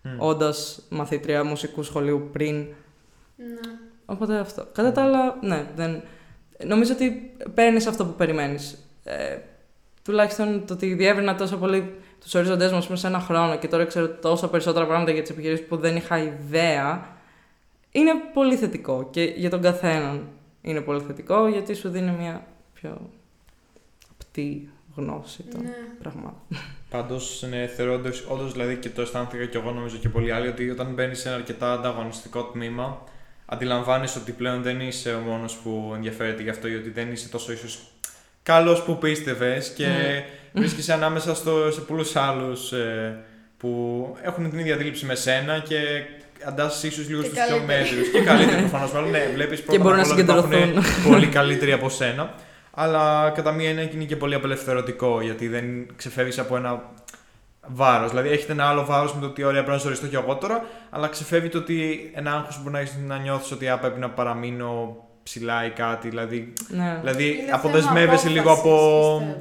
Speaker 3: Μμ.
Speaker 4: όντας μαθήτρια μουσικού σχολείου πριν.
Speaker 2: Ναι.
Speaker 4: Οπότε αυτό. Κατά τα άλλα, ναι, δεν... νομίζω ότι παίρνεις αυτό που περιμένεις. Ε, τουλάχιστον το ότι διεύρυνα τόσο πολύ τους ορίζοντέ μα μέσα σε ένα χρόνο και τώρα ξέρω τόσα περισσότερα πράγματα για τις επιχειρήσεις που δεν είχα ιδέα. Είναι πολύ θετικό και για τον καθέναν είναι πολύ θετικό γιατί σου δίνει μια πιο απτή γνώση των
Speaker 2: Ναι.
Speaker 4: πραγμάτων.
Speaker 3: Πάντως, ναι, θεωρώ όντως δηλαδή και το αισθάνθηκα και εγώ νομίζω και πολλοί άλλοι ότι όταν μπαίνεις σε ένα αρκετά ανταγωνιστικό τμήμα, αντιλαμβάνεσαι ότι πλέον δεν είσαι ο μόνος που ενδιαφέρεται γι' αυτό ή ότι δεν είσαι τόσο ίσως καλός που πίστευες και
Speaker 4: Mm.
Speaker 3: βρίσκεσαι ανάμεσα στο, σε πολλούς άλλους που έχουν την ίδια αντίληψη με σένα και αντάσσεσαι ίσως λίγο
Speaker 2: Και
Speaker 3: στους πιο
Speaker 2: καλύτεροι.
Speaker 3: μέτρου. και καλύτεροι προφανώς. Μάλλον ναι, βλέπεις πρώτα
Speaker 4: μπορούν να
Speaker 3: απ' όλα ότι υπάρχουν
Speaker 4: συγκεντρωθούν.
Speaker 3: πολύ καλύτεροι από σένα. Αλλά κατά μία έννοια είναι και πολύ απελευθερωτικό γιατί δεν ξεφεύγεις από ένα βάρος. Δηλαδή έχετε ένα άλλο βάρος με το ότι ωραία πρέπει να ζοριστώ κι εγώ τώρα, αλλά ξεφεύγει το ότι ένα άγχος μπορεί να έχει να νιώθεις ότι α, πρέπει να παραμείνω ψηλά ή κάτι. Δηλαδή,
Speaker 4: Ναι.
Speaker 3: δηλαδή
Speaker 2: Είναι
Speaker 3: αποδεσμεύεσαι
Speaker 2: θέμα
Speaker 3: λίγο από
Speaker 2: απόφασης, πιστεύω.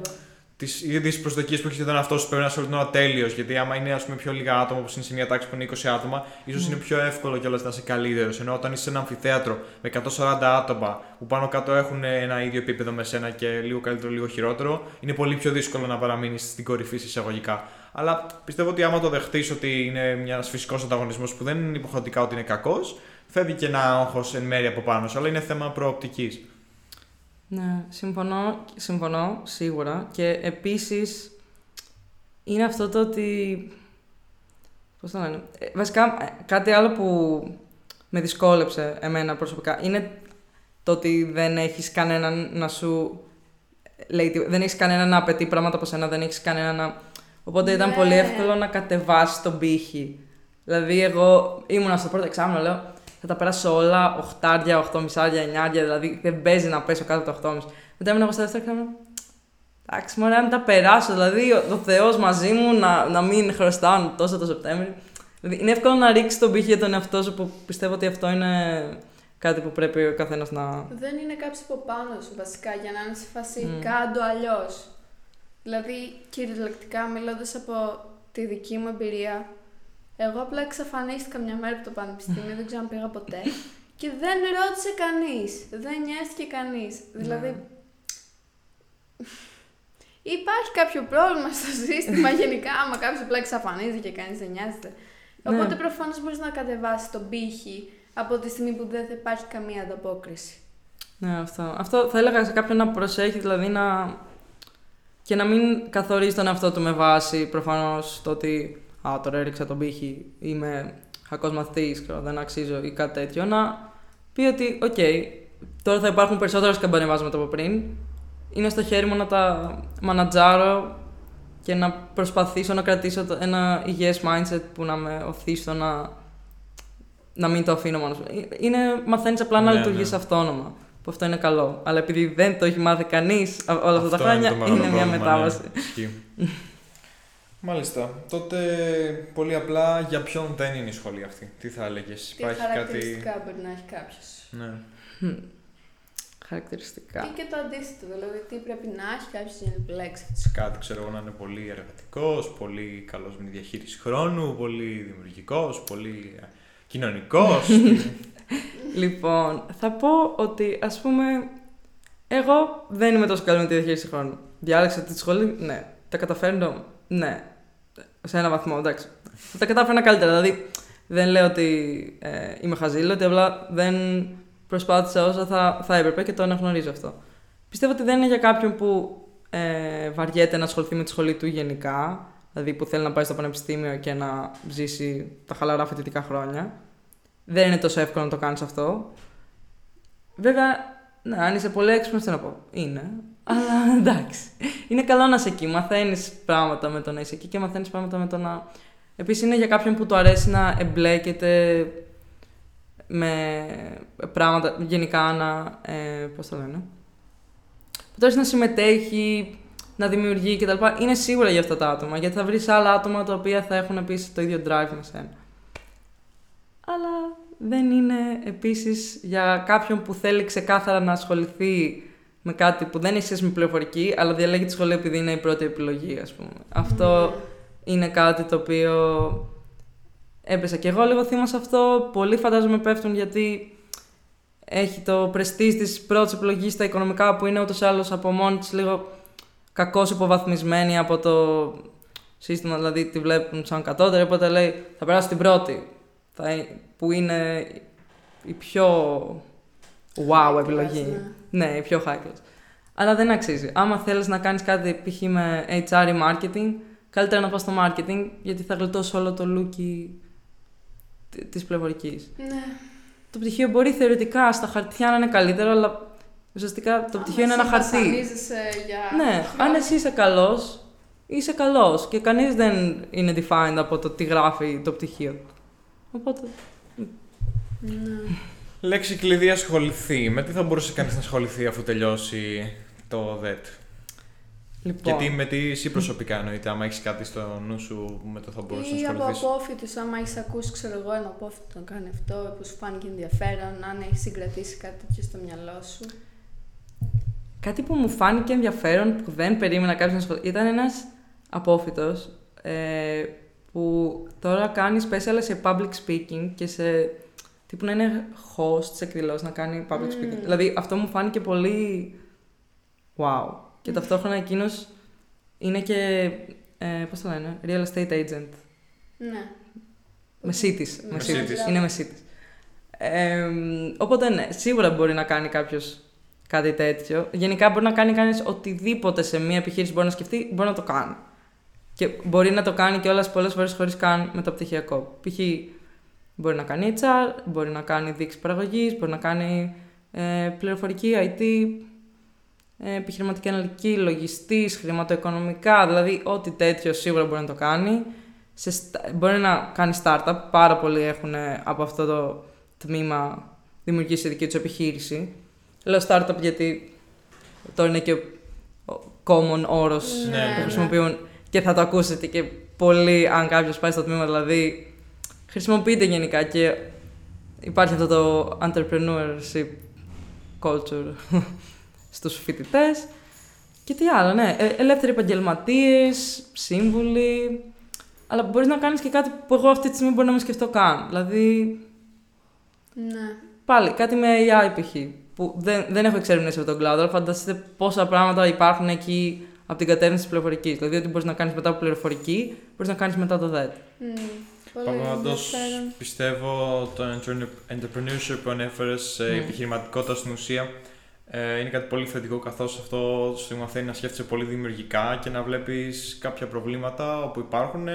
Speaker 3: Τις ίδιε προσδοκίες που έχει τον εαυτό σου. Πρέπει να είσαι όλη την ώρα τέλειος. Γιατί άμα είναι ας πούμε, πιο λίγα άτομα που είναι σε μια τάξη που είναι 20 άτομα, ίσως
Speaker 4: Mm.
Speaker 3: είναι πιο εύκολο κιόλας να είσαι καλύτερος. Ενώ όταν είσαι σε ένα αμφιθέατρο με 140 άτομα που πάνω κάτω έχουν ένα ίδιο επίπεδο με σένα και λίγο καλύτερο, λίγο χειρότερο, είναι πολύ πιο δύσκολο να παραμείνεις στην κορυφή σε εισαγωγικά. Αλλά πιστεύω ότι άμα το δεχτείς ότι είναι ένα φυσικός ανταγωνισμός που δεν είναι υποχρεωτικά ότι είναι κακός, φεύγει και ένα άγχος εν μέρει από πάνω σου, αλλά είναι θέμα προοπτικής.
Speaker 4: Ναι, συμφωνώ, συμφωνώ σίγουρα. Και επίσης είναι αυτό το ότι... Πώς το λένε... Ε, βασικά, ε, κάτι άλλο που με δυσκόλεψε εμένα προσωπικά είναι το ότι δεν έχεις κανέναν να σου λέει, δεν έχεις κανέναν να απαιτεί πράγματα από σένα, δεν έχεις κανέναν να... Οπότε ήταν
Speaker 2: Ναι.
Speaker 4: πολύ εύκολο να κατεβάσεις τον πύχη. Δηλαδή, εγώ ήμουνα στο πρώτο εξάμεινο, λέω, θα τα περάσω όλα 8, 8 μισάρια, 9, δηλαδή δεν παίζει να πέσω κάτω από το 8,5. Μετά ήμουν εγώ στο δεύτερο εξάμεινο. Εντάξει, μωρέ, αν τα περάσω, δηλαδή ο, ο Θεός μαζί μου να, να μην χρωστάω τόσο το Σεπτέμβριο. Δηλαδή, είναι εύκολο να ρίξεις τον πύχη για τον εαυτό σου που πιστεύω ότι αυτό είναι κάτι που πρέπει ο καθένας να.
Speaker 2: Δεν είναι κάποιο από πάνω σου βασικά για να είναι σε φάση
Speaker 4: Μμ.
Speaker 2: κάντο αλλιώς. Δηλαδή, κυριολεκτικά μιλώντας από τη δική μου εμπειρία, εγώ απλά εξαφανίστηκα μια μέρα από το πανεπιστήμιο, δεν ξαναπήγα ποτέ και δεν ρώτησε κανείς. Δεν νοιάστηκε κανείς. Δηλαδή, υπάρχει κάποιο πρόβλημα στο σύστημα γενικά, άμα κάποιος απλά εξαφανίζεται και κανείς δεν νοιάζεται.
Speaker 4: Ναι.
Speaker 2: Οπότε προφανώς μπορείς να κατεβάσεις τον πύχη από τη στιγμή που δεν θα υπάρχει καμία ανταπόκριση.
Speaker 4: Ναι, αυτό. Αυτό θα έλεγα σε κάποιον να προσέχει, δηλαδή να. και να μην καθορίζει τον εαυτό του με βάση προφανώς το ότι. Α, τώρα έριξα τον πύχη, είμαι κακός μαθητής, δεν αξίζω ή κάτι τέτοιο. Να πει ότι, οκ, τώρα θα υπάρχουν περισσότερα σκαμπανεβάσματα από πριν. Είναι στο χέρι μου να τα μανατζάρω και να προσπαθήσω να κρατήσω το- ένα υγιές mindset που να με οθεί στο να, να μην το αφήνω μόνος. Είναι, μαθαίνεις απλά να
Speaker 3: Ναι,
Speaker 4: λειτουργείς
Speaker 3: ναι.
Speaker 4: αυτόνομα. Που αυτό είναι καλό. Αλλά επειδή δεν το έχει μάθει κανείς α- όλα αυτά τα
Speaker 3: Αυτό
Speaker 4: χρόνια,
Speaker 3: το
Speaker 4: είναι,
Speaker 3: μεγάλο
Speaker 4: μια
Speaker 3: πρόβλημα,
Speaker 4: μετάβαση.
Speaker 3: Ναι. Ισχύει. Μάλιστα. Τότε πολύ απλά για ποιον δεν είναι η σχολή αυτή; Τι θα έλεγες,
Speaker 2: Τι
Speaker 3: Υπάρχει κάτι.
Speaker 2: χαρακτηριστικά μπορεί να έχει κάποιος;
Speaker 3: Ναι.
Speaker 4: Χαρακτηριστικά.
Speaker 2: Ή και το αντίθετο, δηλαδή τι πρέπει να έχει κάποιος για να επιλέξει.
Speaker 3: Κάτι ξέρω εγώ να είναι πολύ εργατικό, πολύ καλός με τη διαχείριση χρόνου, πολύ δημιουργικός, πολύ κοινωνικός.
Speaker 4: Λοιπόν, θα πω ότι ας πούμε, εγώ δεν είμαι τόσο καλή με τη διαχείριση χρόνου. Διάλεξα τη σχολή, ναι. Τα καταφέρνω, ναι. Σε ένα βαθμό, εντάξει. Τα κατάφερα καλύτερα. Δηλαδή, δεν λέω ότι ε, είμαι χαζή, λέω ότι απλά δεν προσπάθησα όσο θα, θα έπρεπε και το αναγνωρίζω αυτό. Πιστεύω ότι δεν είναι για κάποιον που ε, βαριέται να ασχοληθεί με τη σχολή του γενικά, δηλαδή που θέλει να πάει στο πανεπιστήμιο και να ζήσει τα χαλαρά φοιτητικά χρόνια. Δεν είναι τόσο εύκολο να το κάνεις αυτό. Βέβαια, ναι, αν είσαι πολύ έξυπνος, τι να πω. Είναι. Αλλά εντάξει. Είναι καλό να είσαι εκεί. Μαθαίνεις πράγματα με το να είσαι εκεί και μαθαίνεις πράγματα με το να. Επίσης, είναι για κάποιον που του αρέσει να εμπλέκεται με πράγματα γενικά να. Ε, Πώς το λένε. Που του αρέσει να συμμετέχει, να δημιουργεί κτλ. Είναι σίγουρα για αυτά τα άτομα. Γιατί θα βρεις άλλα άτομα τα οποία θα έχουν επίσης το ίδιο drive με σένα. Αλλά δεν είναι επίσης για κάποιον που θέλει ξεκάθαρα να ασχοληθεί με κάτι που δεν έχει σχέση με πληροφορική, αλλά διαλέγει τη σχολή επειδή είναι η πρώτη επιλογή, ας πούμε. Αυτό είναι κάτι το οποίο έπεσα και εγώ λίγο θύμα σε αυτό. Πολλοί φαντάζομαι πέφτουν γιατί έχει το πρεστής της πρώτης επιλογής στα οικονομικά που είναι ούτως ή άλλως από μόνη της λίγο κακώς υποβαθμισμένη από το σύστημα, δηλαδή τη βλέπουν σαν κατώτερη, οπότε λέει θα περάσω την πρώτη, θα, που είναι η πιο wow επιλογή.
Speaker 2: ναι.
Speaker 4: Ναι, η πιο high class. Αλλά δεν αξίζει. Άμα θέλεις να κάνεις κάτι π.χ. με HR ή marketing, καλύτερα να πας στο marketing, γιατί θα γλιτώσει όλο το λούκι τ- της πληροφορικής.
Speaker 2: Ναι.
Speaker 4: Το πτυχίο μπορεί θεωρητικά στα χαρτιά να είναι καλύτερο, αλλά ουσιαστικά το πτυχίο είναι ένα χαρτί.
Speaker 2: Βασανίζεσαι για.
Speaker 4: Ναι, αν εσύ είσαι καλός, είσαι καλός και κανείς δεν είναι defined από το τι γράφει το πτυχίο. Οπότε,
Speaker 2: Ναι.
Speaker 3: Λέξη κλειδί ασχοληθεί. Με τι θα μπορούσε κανείς να ασχοληθεί αφού τελειώσει το ΔΕΤ;
Speaker 4: λοιπόν,
Speaker 3: Γιατί με τι εσύ προσωπικά εννοείται, άμα έχεις κάτι στο νου σου με το θα μπορούσε
Speaker 2: Ή
Speaker 3: να
Speaker 2: από
Speaker 3: ασχοληθείς;
Speaker 2: απόφοιτου, άμα έχεις ακούσει, ξέρω εγώ, ένα απόφοιτο να κάνει αυτό που σου φάνηκε ενδιαφέρον, αν έχεις συγκρατήσει κάτι τέτοιο στο μυαλό σου.
Speaker 4: Κάτι που μου φάνηκε ενδιαφέρον που δεν περίμενα κάποιος να ασχοληθεί. Ήταν ένας απόφυτος ε, που τώρα κάνει special σε public speaking και σε. Τύπου να είναι host σε εκδηλώσεις, να κάνει public speaking.
Speaker 2: Mm.
Speaker 4: Δηλαδή αυτό μου φάνηκε πολύ. wow. Και ταυτόχρονα εκείνος είναι και ε, πώς το λένε, real estate agent.
Speaker 2: Ναι.
Speaker 4: Μεσίτης.
Speaker 2: Ναι,
Speaker 3: Μεσίτης.
Speaker 4: Είναι μεσίτης. Ε, οπότε ναι, σίγουρα μπορεί να κάνει κάποιος κάτι τέτοιο. Γενικά μπορεί να κάνει κανείς οτιδήποτε σε μια επιχείρηση μπορεί να σκεφτεί, μπορεί να το κάνει. Και μπορεί να το κάνει κιόλας πολλές φορές χωρίς καν μεταπτυχιακό. Π.χ. μπορεί να κάνει HR, μπορεί να κάνει δείξη παραγωγής, μπορεί να κάνει ε, πληροφορική, IT, ε, επιχειρηματική αναλυτική, λογιστής, χρηματοοικονομικά, δηλαδή ό,τι τέτοιο σίγουρα μπορεί να το κάνει. Σε, στα- μπορεί να κάνει startup, πάρα πολλοί έχουν ε, από αυτό το τμήμα δημιουργήσει δική τους επιχείρηση. Λέω startup γιατί τώρα είναι και ο common όρος
Speaker 2: Ναι,
Speaker 4: που
Speaker 2: ναι.
Speaker 4: χρησιμοποιούν και θα το ακούσετε και πολύ αν κάποιος πάει στο τμήμα δηλαδή χρησιμοποιείται γενικά και υπάρχει αυτό το entrepreneurship culture στους φοιτητές και τι άλλο, ναι, ε, ελεύθεροι επαγγελματίες, σύμβουλοι αλλά μπορείς να κάνεις και κάτι που εγώ αυτή τη στιγμή μπορεί να μην σκεφτώ καν δηλαδή
Speaker 2: Ναι.
Speaker 4: Πάλι κάτι με AI π.χ. που δεν, δεν έχω εξερευνήσει από τον κλάδο, αλλά φανταστείτε πόσα πράγματα υπάρχουν εκεί από την κατεύθυνση της πληροφορικής. Δηλαδή, ότι μπορείς να κάνεις μετά από πληροφορική, μπορείς να κάνεις μετά το ΔΕΤ.
Speaker 2: Μμ, Πολύ
Speaker 3: Πάντω,
Speaker 2: ενδιαφέρον.
Speaker 3: πιστεύω το entre- entrepreneurship που ανέφερες,
Speaker 4: Ναι.
Speaker 3: η επιχειρηματικότητα στην ουσία, ε, είναι κάτι πολύ θετικό καθώς αυτό σου μαθαίνει να σκέφτεσαι πολύ δημιουργικά και να βλέπεις κάποια προβλήματα όπου υπάρχουν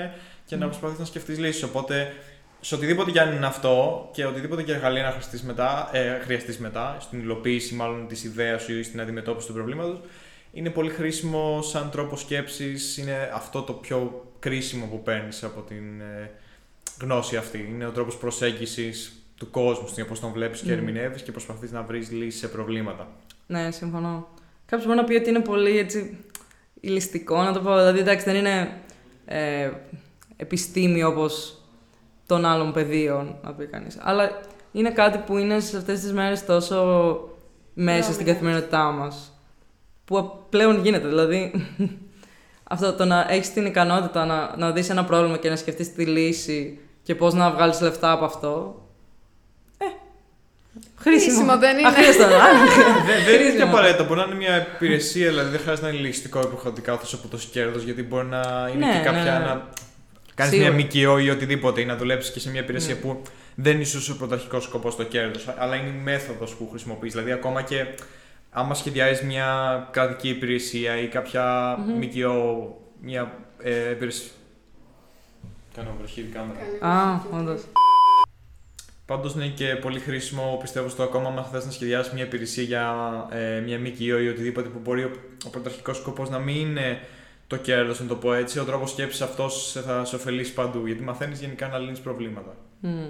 Speaker 3: και να
Speaker 4: Μμ.
Speaker 3: προσπαθείς να σκεφτείς λύσεις. Οπότε, σε οτιδήποτε και αν είναι αυτό και οτιδήποτε και εργαλεία να χρειαστείς μετά, ε, χρειαστείς μετά, στην υλοποίηση μάλλον της ιδέας σου ή στην αντιμετώπιση του προβλήματος, είναι πολύ χρήσιμο σαν τρόπο σκέψης. Είναι αυτό το πιο κρίσιμο που παίρνεις από την ε, γνώση αυτή. Είναι ο τρόπος προσέγγισης του κόσμου, στην πώ τον βλέπεις και
Speaker 4: Μμ.
Speaker 3: ερμηνεύεις και προσπαθείς να βρεις λύσεις σε προβλήματα.
Speaker 4: Ναι, συμφωνώ. Κάποιος μπορεί να πει ότι είναι πολύ έτσι ηλιστικό να το πω. Δηλαδή, εντάξει, δεν είναι ε, επιστήμη όπως των άλλων πεδίων, να πει κανείς. Αλλά είναι κάτι που είναι σε αυτές τις μέρες τόσο μέσα στην
Speaker 2: Νόμιμο.
Speaker 4: καθημερινότητά μας. Που πλέον γίνεται. Δηλαδή, αυτό το να έχεις την ικανότητα να, να δεις ένα πρόβλημα και να σκεφτείς τη λύση και πώς να βγάλεις λεφτά από αυτό; Ε, χρήσιμο.
Speaker 2: Χρήσιμο δεν είναι.
Speaker 4: Αχρίαστο, α,
Speaker 3: δεν, δεν είναι και
Speaker 4: Χρήσιμο.
Speaker 3: απαραίτητο. Μπορεί να είναι μια υπηρεσία, δηλαδή δεν χρειάζεται να είναι ληστικό υποχρεωτικά όσο από το κέρδος, γιατί μπορεί να είναι
Speaker 4: Ναι,
Speaker 3: και κάποια.
Speaker 4: ναι, ναι.
Speaker 3: να κάνεις μια
Speaker 4: Σίγουρα.
Speaker 3: ΜΚΟ ή οτιδήποτε ή να δουλέψεις και σε μια υπηρεσία
Speaker 4: Ναι.
Speaker 3: που δεν είναι ίσως ο πρωταρχικός σκοπός το κέρδος, αλλά είναι η μέθοδος που χρησιμοποιείς. Δηλαδή, ακόμα και άμα σχεδιάζεις μια κρατική υπηρεσία ή κάποια
Speaker 4: Μμμ.
Speaker 3: ΜΚΟ, μια ε, υπηρεσία. Κάνω βροχή κάμερα.
Speaker 4: Α, όντως.
Speaker 3: Πάντως είναι και πολύ χρήσιμο, πιστεύω, στο ακόμα αν θε να σχεδιάσεις μια υπηρεσία για ε, μια ΜΚΟ ή οτιδήποτε που μπορεί ο, ο πρωταρχικός σκοπός να μην είναι το κέρδος, να το πω έτσι. Ο τρόπος σκέψης αυτός θα σε ωφελήσει παντού, γιατί μαθαίνεις γενικά να λύνεις προβλήματα.
Speaker 4: Μμ.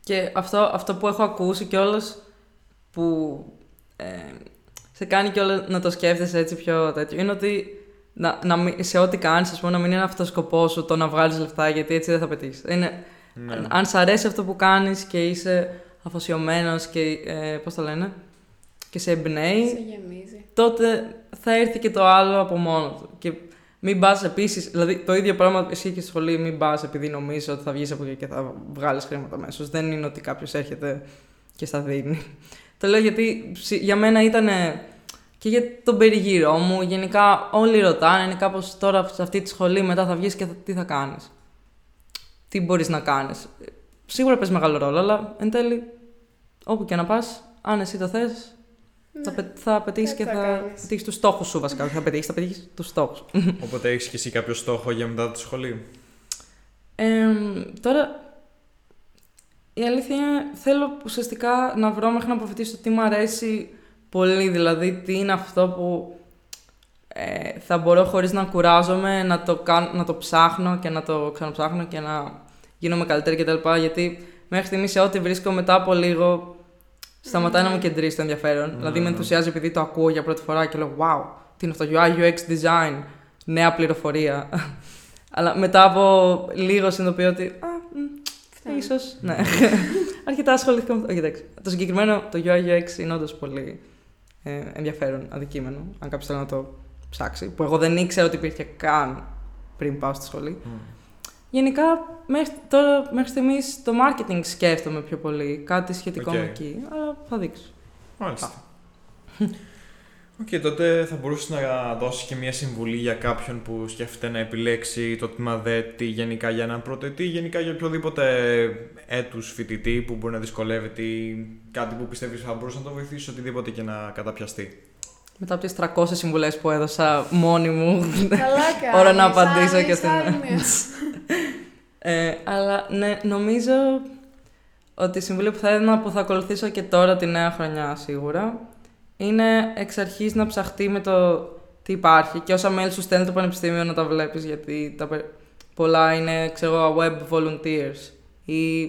Speaker 4: Και αυτό, αυτό που έχω ακούσει κιόλας που ε, σε κάνει κιόλας να το σκέφτεσαι έτσι πιο τέτοιο είναι ότι να, να, μην- σε ό,τι κάνει, α πούμε, να μην είναι αυτός ο σκοπός σου το να βγάλεις λεφτά, γιατί έτσι δεν θα πετύχεις. Είναι,
Speaker 3: Ναι.
Speaker 4: Αν σ' αρέσει αυτό που κάνεις και είσαι αφοσιωμένος και. Ε, Πώς το λένε, και σε εμπνέει,
Speaker 2: Σε γεμίζει.
Speaker 4: τότε θα έρθει και το άλλο από μόνος του. Και μην πας επίσης, δηλαδή το ίδιο πράγμα ισχύει και στη σχολή, μην πας επειδή νομίζεις ότι θα βγεις από εκεί και θα βγάλεις χρήματα αμέσως. Δεν είναι ότι κάποιος έρχεται και στα δίνει. Το λέω γιατί ψη- για μένα ήταν και για τον περιγύρω μου. Γενικά όλοι ρωτάνε, είναι κάπως τώρα σε αυτή τη σχολή, μετά θα βγεις και θα- τι θα κάνεις. Τι μπορείς να κάνεις. Σίγουρα παίζει μεγάλο ρόλο, αλλά εν τέλει, όπου και να πας, αν εσύ το θες, θα,
Speaker 2: Ναι.
Speaker 4: πε, θα πετύχεις
Speaker 2: Κάτι
Speaker 4: και
Speaker 2: θα
Speaker 4: θα
Speaker 2: κάνεις.
Speaker 4: πετύχεις τους στόχους σου βασικά. Όχι θα πετύχεις, θα πετύχεις τους στόχους.
Speaker 3: Οπότε έχεις και εσύ κάποιο στόχο για μετά τη σχολή;
Speaker 4: Ε, τώρα, η αλήθεια είναι, θέλω ουσιαστικά να βρω μέχρι να αποφυτίσω τι μου αρέσει πολύ. Δηλαδή, τι είναι αυτό που ε, θα μπορώ χωρίς να κουράζομαι να το, κάνω, να το ψάχνω και να το ξαναψάχνω και να γίνομαι καλύτερη κτλ. Γιατί μέχρι στιγμής σε ό,τι βρίσκω μετά από λίγο σταματάει να μου κεντρήσει το ενδιαφέρον. Δηλαδή, με
Speaker 3: ναι.
Speaker 4: ενθουσιάζει επειδή το ακούω για πρώτη φορά και λέω Wow, τι είναι αυτό, UI, UX design, νέα πληροφορία. Αλλά μετά από λίγο συνειδητοποιώ ότι. Α, μ,
Speaker 2: Φτάνει.
Speaker 4: ίσως, ναι. Αρκετά ασχολήθηκα με το. Όχι, εντάξει. Το συγκεκριμένο, το UI UX είναι όντως πολύ ε, ενδιαφέρον αντικείμενο. Αν κάποιος θέλει να το ψάξει. Που εγώ δεν ήξερα ότι υπήρχε καν πριν πάω στη σχολή. Γενικά, μέχρι, τώρα, μέχρι στιγμής το marketing σκέφτομαι πιο πολύ. Κάτι σχετικό
Speaker 3: Οκ.
Speaker 4: με εκεί. Αλλά θα δείξει.
Speaker 3: Μάλιστα. Οκ, τότε θα μπορούσε να δώσει και μια συμβουλή για κάποιον που σκέφτεται να επιλέξει το τμήμα ΔΕΤ γενικά για έναν πρωτοετή, γενικά για οποιοδήποτε έτους φοιτητή που μπορεί να δυσκολεύεται ή κάτι που πιστεύεις θα μπορούσε να το βοηθήσει, οτιδήποτε και να καταπιαστεί.
Speaker 4: Μετά από τις 300 συμβουλές που έδωσα μόνη μου.
Speaker 2: Καλά κάνεις.
Speaker 4: Ώρα να απαντήσω
Speaker 2: άλλες,
Speaker 4: και στην.
Speaker 2: άλλες.
Speaker 4: Ε, αλλά ναι, νομίζω ότι η συμβουλή που θα έδινα που θα ακολουθήσω και τώρα τη νέα χρονιά σίγουρα είναι εξ αρχής να ψαχτεί με το τι υπάρχει και όσα μέλη σου στέλνει το πανεπιστήμιο να τα βλέπεις γιατί τα, πε- πολλά είναι ξέρω εγώ, web volunteers ή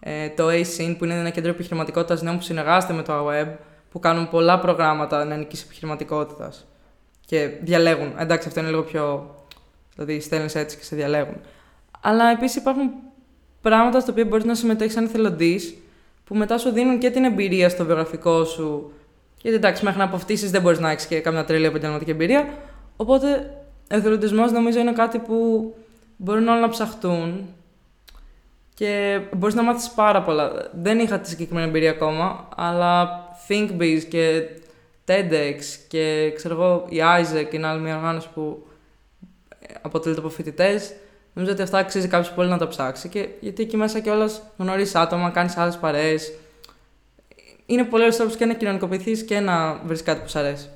Speaker 4: ε, το ASIN που είναι ένα κέντρο επιχειρηματικότητας νέων που συνεργάζεται με το AWeb που κάνουν πολλά προγράμματα νεανικής επιχειρηματικότητας και διαλέγουν. Εντάξει, αυτό είναι λίγο πιο... Δηλαδή στέλνεις έτσι και σε διαλέγουν. Αλλά επίσης υπάρχουν πράγματα στα οποία μπορείς να συμμετέχεις σαν εθελοντής που μετά σου δίνουν και την εμπειρία στο βιογραφικό σου. Γιατί εντάξει, μέχρι να αποκτήσεις δεν μπορείς να έχεις και καμιά τρελή επαγγελματική εμπειρία. Οπότε, ο εθελοντισμός νομίζω είναι κάτι που μπορούν όλα να ψαχτούν και μπορείς να μάθεις πάρα πολλά. Δεν είχα τη συγκεκριμένη εμπειρία ακόμα, αλλά ThinkBiz και TEDx και ξέρω εγώ η Isaac είναι άλλη μια οργάνωση που αποτελείται από φοιτητές. Νομίζω ότι αυτά αξίζει κάποιος πολύ να τα ψάξει. Και γιατί εκεί μέσα κιόλας γνωρίζεις άτομα, κάνεις άλλες παρέες. Είναι πολύ ωραίο τρόπο και να κοινωνικοποιηθείς και να βρεις κάτι που σου αρέσει.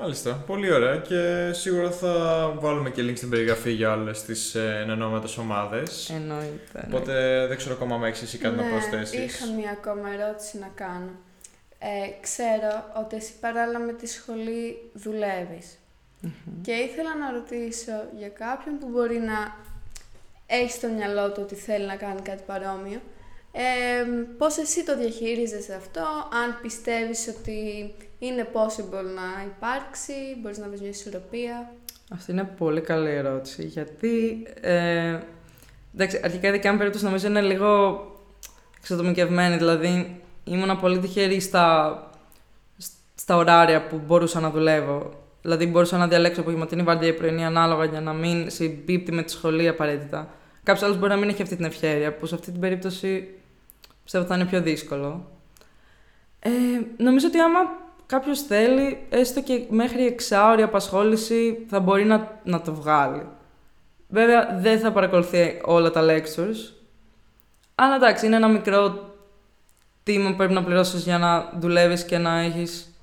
Speaker 3: Μάλιστα, πολύ ωραία και σίγουρα θα βάλουμε και link στην περιγραφή για όλες τις ενενόμενε ομάδες.
Speaker 4: Εννοείται.
Speaker 3: Οπότε δεν ξέρω ακόμα αν έχεις εσύ κάτι να προσθέσεις.
Speaker 2: Ναι, είχα μία ακόμα ερώτηση να κάνω. Ε, ξέρω ότι εσύ παράλληλα με τη σχολή δουλεύεις. Και ήθελα να ρωτήσω για κάποιον που μπορεί να έχει στο μυαλό του ότι θέλει να κάνει κάτι παρόμοιο. Ε, πώς εσύ το διαχειρίζεσαι αυτό, αν πιστεύεις ότι είναι possible να υπάρξει, μπορείς να βρεις μια ισορροπία;
Speaker 4: Αυτή είναι πολύ καλή ερώτηση. Γιατί. Ε, εντάξει, αρχικά η δικιά μου περίπτωση νομίζω είναι λίγο εξατομικευμένη. Δηλαδή, ήμουνα πολύ τυχερή στα, στα ωράρια που μπορούσα να δουλεύω. Δηλαδή, μπορούσα να διαλέξω απογευματινή βάρδια ή πρωινή ανάλογα για να μην συμπίπτει με τη σχολή απαραίτητα. Κάποιος άλλος μπορεί να μην έχει αυτή την ευχαίρεια, που σε αυτή την περίπτωση πιστεύω θα είναι πιο δύσκολο. Ε, νομίζω ότι άμα κάποιος θέλει, έστω και μέχρι εξάωρη απασχόληση, θα μπορεί να, να το βγάλει. Βέβαια, δεν θα παρακολουθεί όλα τα lectures. Αλλά εντάξει, είναι ένα μικρό τίμο που πρέπει να πληρώσεις για να δουλεύεις και να έχεις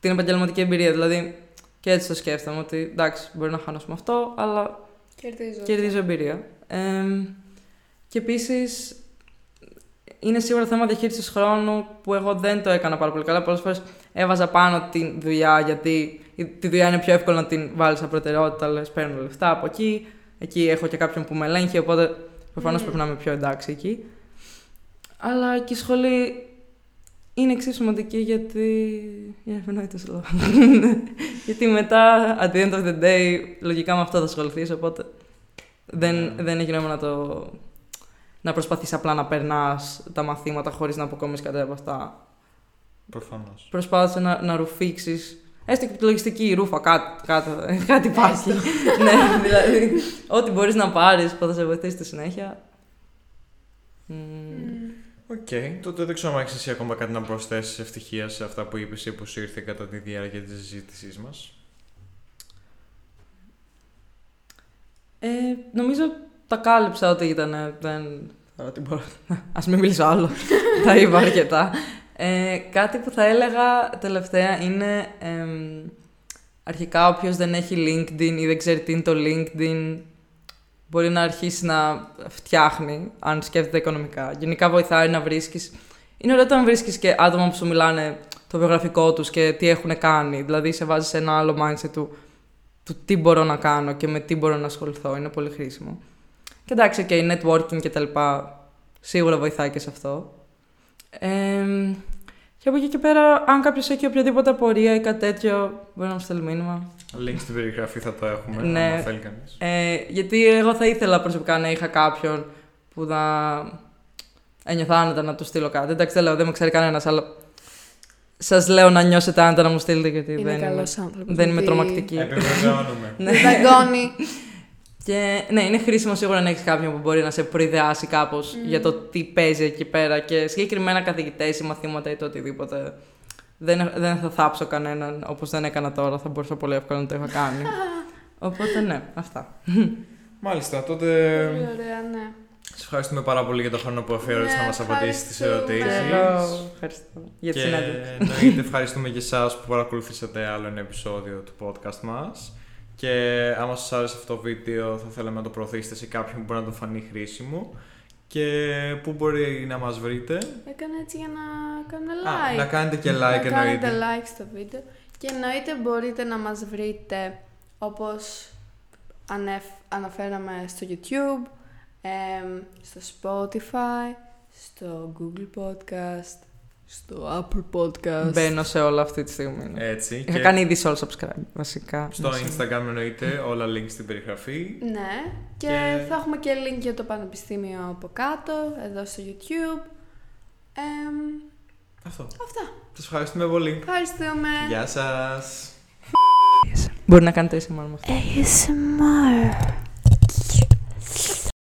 Speaker 4: την επαγγελματική εμπειρία. Δηλαδή, και έτσι το σκέφτομαι ότι εντάξει, μπορεί να χάνω με αυτό, αλλά
Speaker 2: Κερδίζω.
Speaker 4: κερδίζω εμπειρία. Ε, και επίσης, είναι σίγουρα θέμα διαχείρισης χρόνου που εγώ δεν το έκανα πάρα πολύ καλά. Πολλές φορές έβαζα πάνω τη δουλειά, γιατί η- τη δουλειά είναι πιο εύκολο να την βάλεις σαν προτεραιότητα. Λες, παίρνω λεφτά από εκεί. Εκεί έχω και κάποιον που με ελέγχει, οπότε προφανώς
Speaker 2: Μμμ.
Speaker 4: πρέπει να είμαι πιο εντάξει εκεί. Αλλά και η σχολή είναι εξίσου σημαντική γιατί. Για ευνοήτως λόγο. γιατί μετά, at the end of the day, λογικά με αυτό θα ασχοληθείς, οπότε δεν,
Speaker 3: Ναι.
Speaker 4: δεν έχει νόημα να το. Να προσπαθείς απλά να περνάς τα μαθήματα χωρίς να αποκομίσεις κάτι από αυτά.
Speaker 3: Προφανώς.
Speaker 4: Προσπάθησε να, να ρουφήξεις Έστω και τη λογιστική ρούφα, κάτι, κάτι, κάτι υπάρχει. ναι, δηλαδή, ό,τι μπορείς να πάρεις που θα σε βοηθήσει στη συνέχεια. Μμμ.
Speaker 3: Οκ, τότε δεν ξέρω αν έχεις εσύ ακόμα κάτι να προσθέσεις Ευτυχία σε αυτά που είπες ή που σου ήρθε κατά τη διάρκεια της συζήτησής μας;
Speaker 4: Ε, νομίζω τα κάλυψα ό,τι ήταν. Δεν... Τώρα τι μπορώ. Ας μην μιλήσω άλλο. τα είπα αρκετά. Ε, κάτι που θα έλεγα τελευταία είναι εμ, αρχικά όποιος δεν έχει LinkedIn ή δεν ξέρει τι είναι το LinkedIn μπορεί να αρχίσει να φτιάχνει αν σκέφτεται οικονομικά. Γενικά βοηθάει να βρίσκεις... Είναι ωραίο όταν βρίσκεις και άτομα που σου μιλάνε το βιογραφικό τους και τι έχουν κάνει. Δηλαδή σε βάζεις σε ένα άλλο mindset του, του τι μπορώ να κάνω και με τι μπορώ να ασχοληθώ. Είναι πολύ χρήσιμο. Και εντάξει, και η networking και τα λοιπά σίγουρα βοηθάει και σε αυτό. Ε, και από εκεί και πέρα, αν κάποιος έχει οποιαδήποτε απορία ή κάτι τέτοιο, μπορεί να μου στείλει μήνυμα.
Speaker 3: Link στην περιγραφή θα το έχουμε,
Speaker 4: Ναι.
Speaker 3: αν θέλει κανείς.
Speaker 4: Ε, γιατί εγώ θα ήθελα προσωπικά να είχα κάποιον που να ένιωθα άνετα να του στείλω κάτι. Εντάξει, δεν λέω, δεν με ξέρει κανένας, αλλά σας λέω να νιώσετε άνετα να μου στείλετε γιατί
Speaker 2: Είναι
Speaker 4: δεν, είμαι,
Speaker 2: καλός άνθρωπος.
Speaker 4: δεν είμαι
Speaker 2: γιατί
Speaker 4: τρομακτική.
Speaker 3: Επιβεβαιώνουμε.
Speaker 4: Ναι.
Speaker 2: Δαγκώνει.
Speaker 4: Και ναι, είναι χρήσιμο σίγουρα να έχεις κάποιον που μπορεί να σε προειδεάσει κάπως
Speaker 2: Mm.
Speaker 4: για το τι παίζει εκεί πέρα και συγκεκριμένα καθηγητές ή μαθήματα ή το οτιδήποτε. δεν, δεν θα θάψω κανέναν όπως δεν έκανα τώρα, θα μπορούσα πολύ εύκολα να το είχα κάνει. Οπότε ναι, αυτά.
Speaker 3: Μάλιστα, τότε.
Speaker 2: Πολύ ωραία, ναι.
Speaker 3: Σα ευχαριστούμε πάρα πολύ για τον χρόνο που αφιέρωσες
Speaker 2: Ναι,
Speaker 3: να μας απαντήσεις τις
Speaker 2: ευχαριστούμε.
Speaker 3: ερωτήσεις.
Speaker 4: Εγώ ευχαριστώ για τη
Speaker 3: Και
Speaker 4: συνέντευξη.
Speaker 3: εννοείται ευχαριστούμε και εσάς που παρακολουθήσατε άλλο ένα επεισόδιο του podcast μας. Και άμα σας άρεσε αυτό το βίντεο, θα θέλαμε να το προωθήσετε σε κάποιον που μπορεί να το φανεί χρήσιμο. Και πού μπορεί να μας βρείτε;
Speaker 2: Έκανα έτσι για να κάνουμε
Speaker 3: Α,
Speaker 2: like.
Speaker 3: να κάνετε και like
Speaker 2: να κάνετε
Speaker 3: εννοείται.
Speaker 2: like στο βίντεο. Και εννοείται μπορείτε να μας βρείτε όπως ανεφ- αναφέραμε στο YouTube, εμ, στο Spotify, στο Google Podcast, στο Apple Podcast.
Speaker 4: Μπαίνω σε όλα αυτή τη στιγμή. ναι.
Speaker 3: Έτσι.
Speaker 4: Είχα
Speaker 3: και
Speaker 4: κάνει ήδη all subscribe, βασικά.
Speaker 3: στο Instagram εννοείται όλα links στην περιγραφή.
Speaker 2: Ναι, και,
Speaker 3: Και-
Speaker 2: θα έχουμε και link για το Πανεπιστήμιο από κάτω, εδώ στο YouTube. Εμ,
Speaker 3: Αυτό.
Speaker 2: αυτά.
Speaker 3: Σας ευχαριστούμε πολύ.
Speaker 2: Ευχαριστούμε.
Speaker 3: Γεια σας.
Speaker 4: Μπορεί να κάνετε ASMR με αυτό.
Speaker 2: ASMR.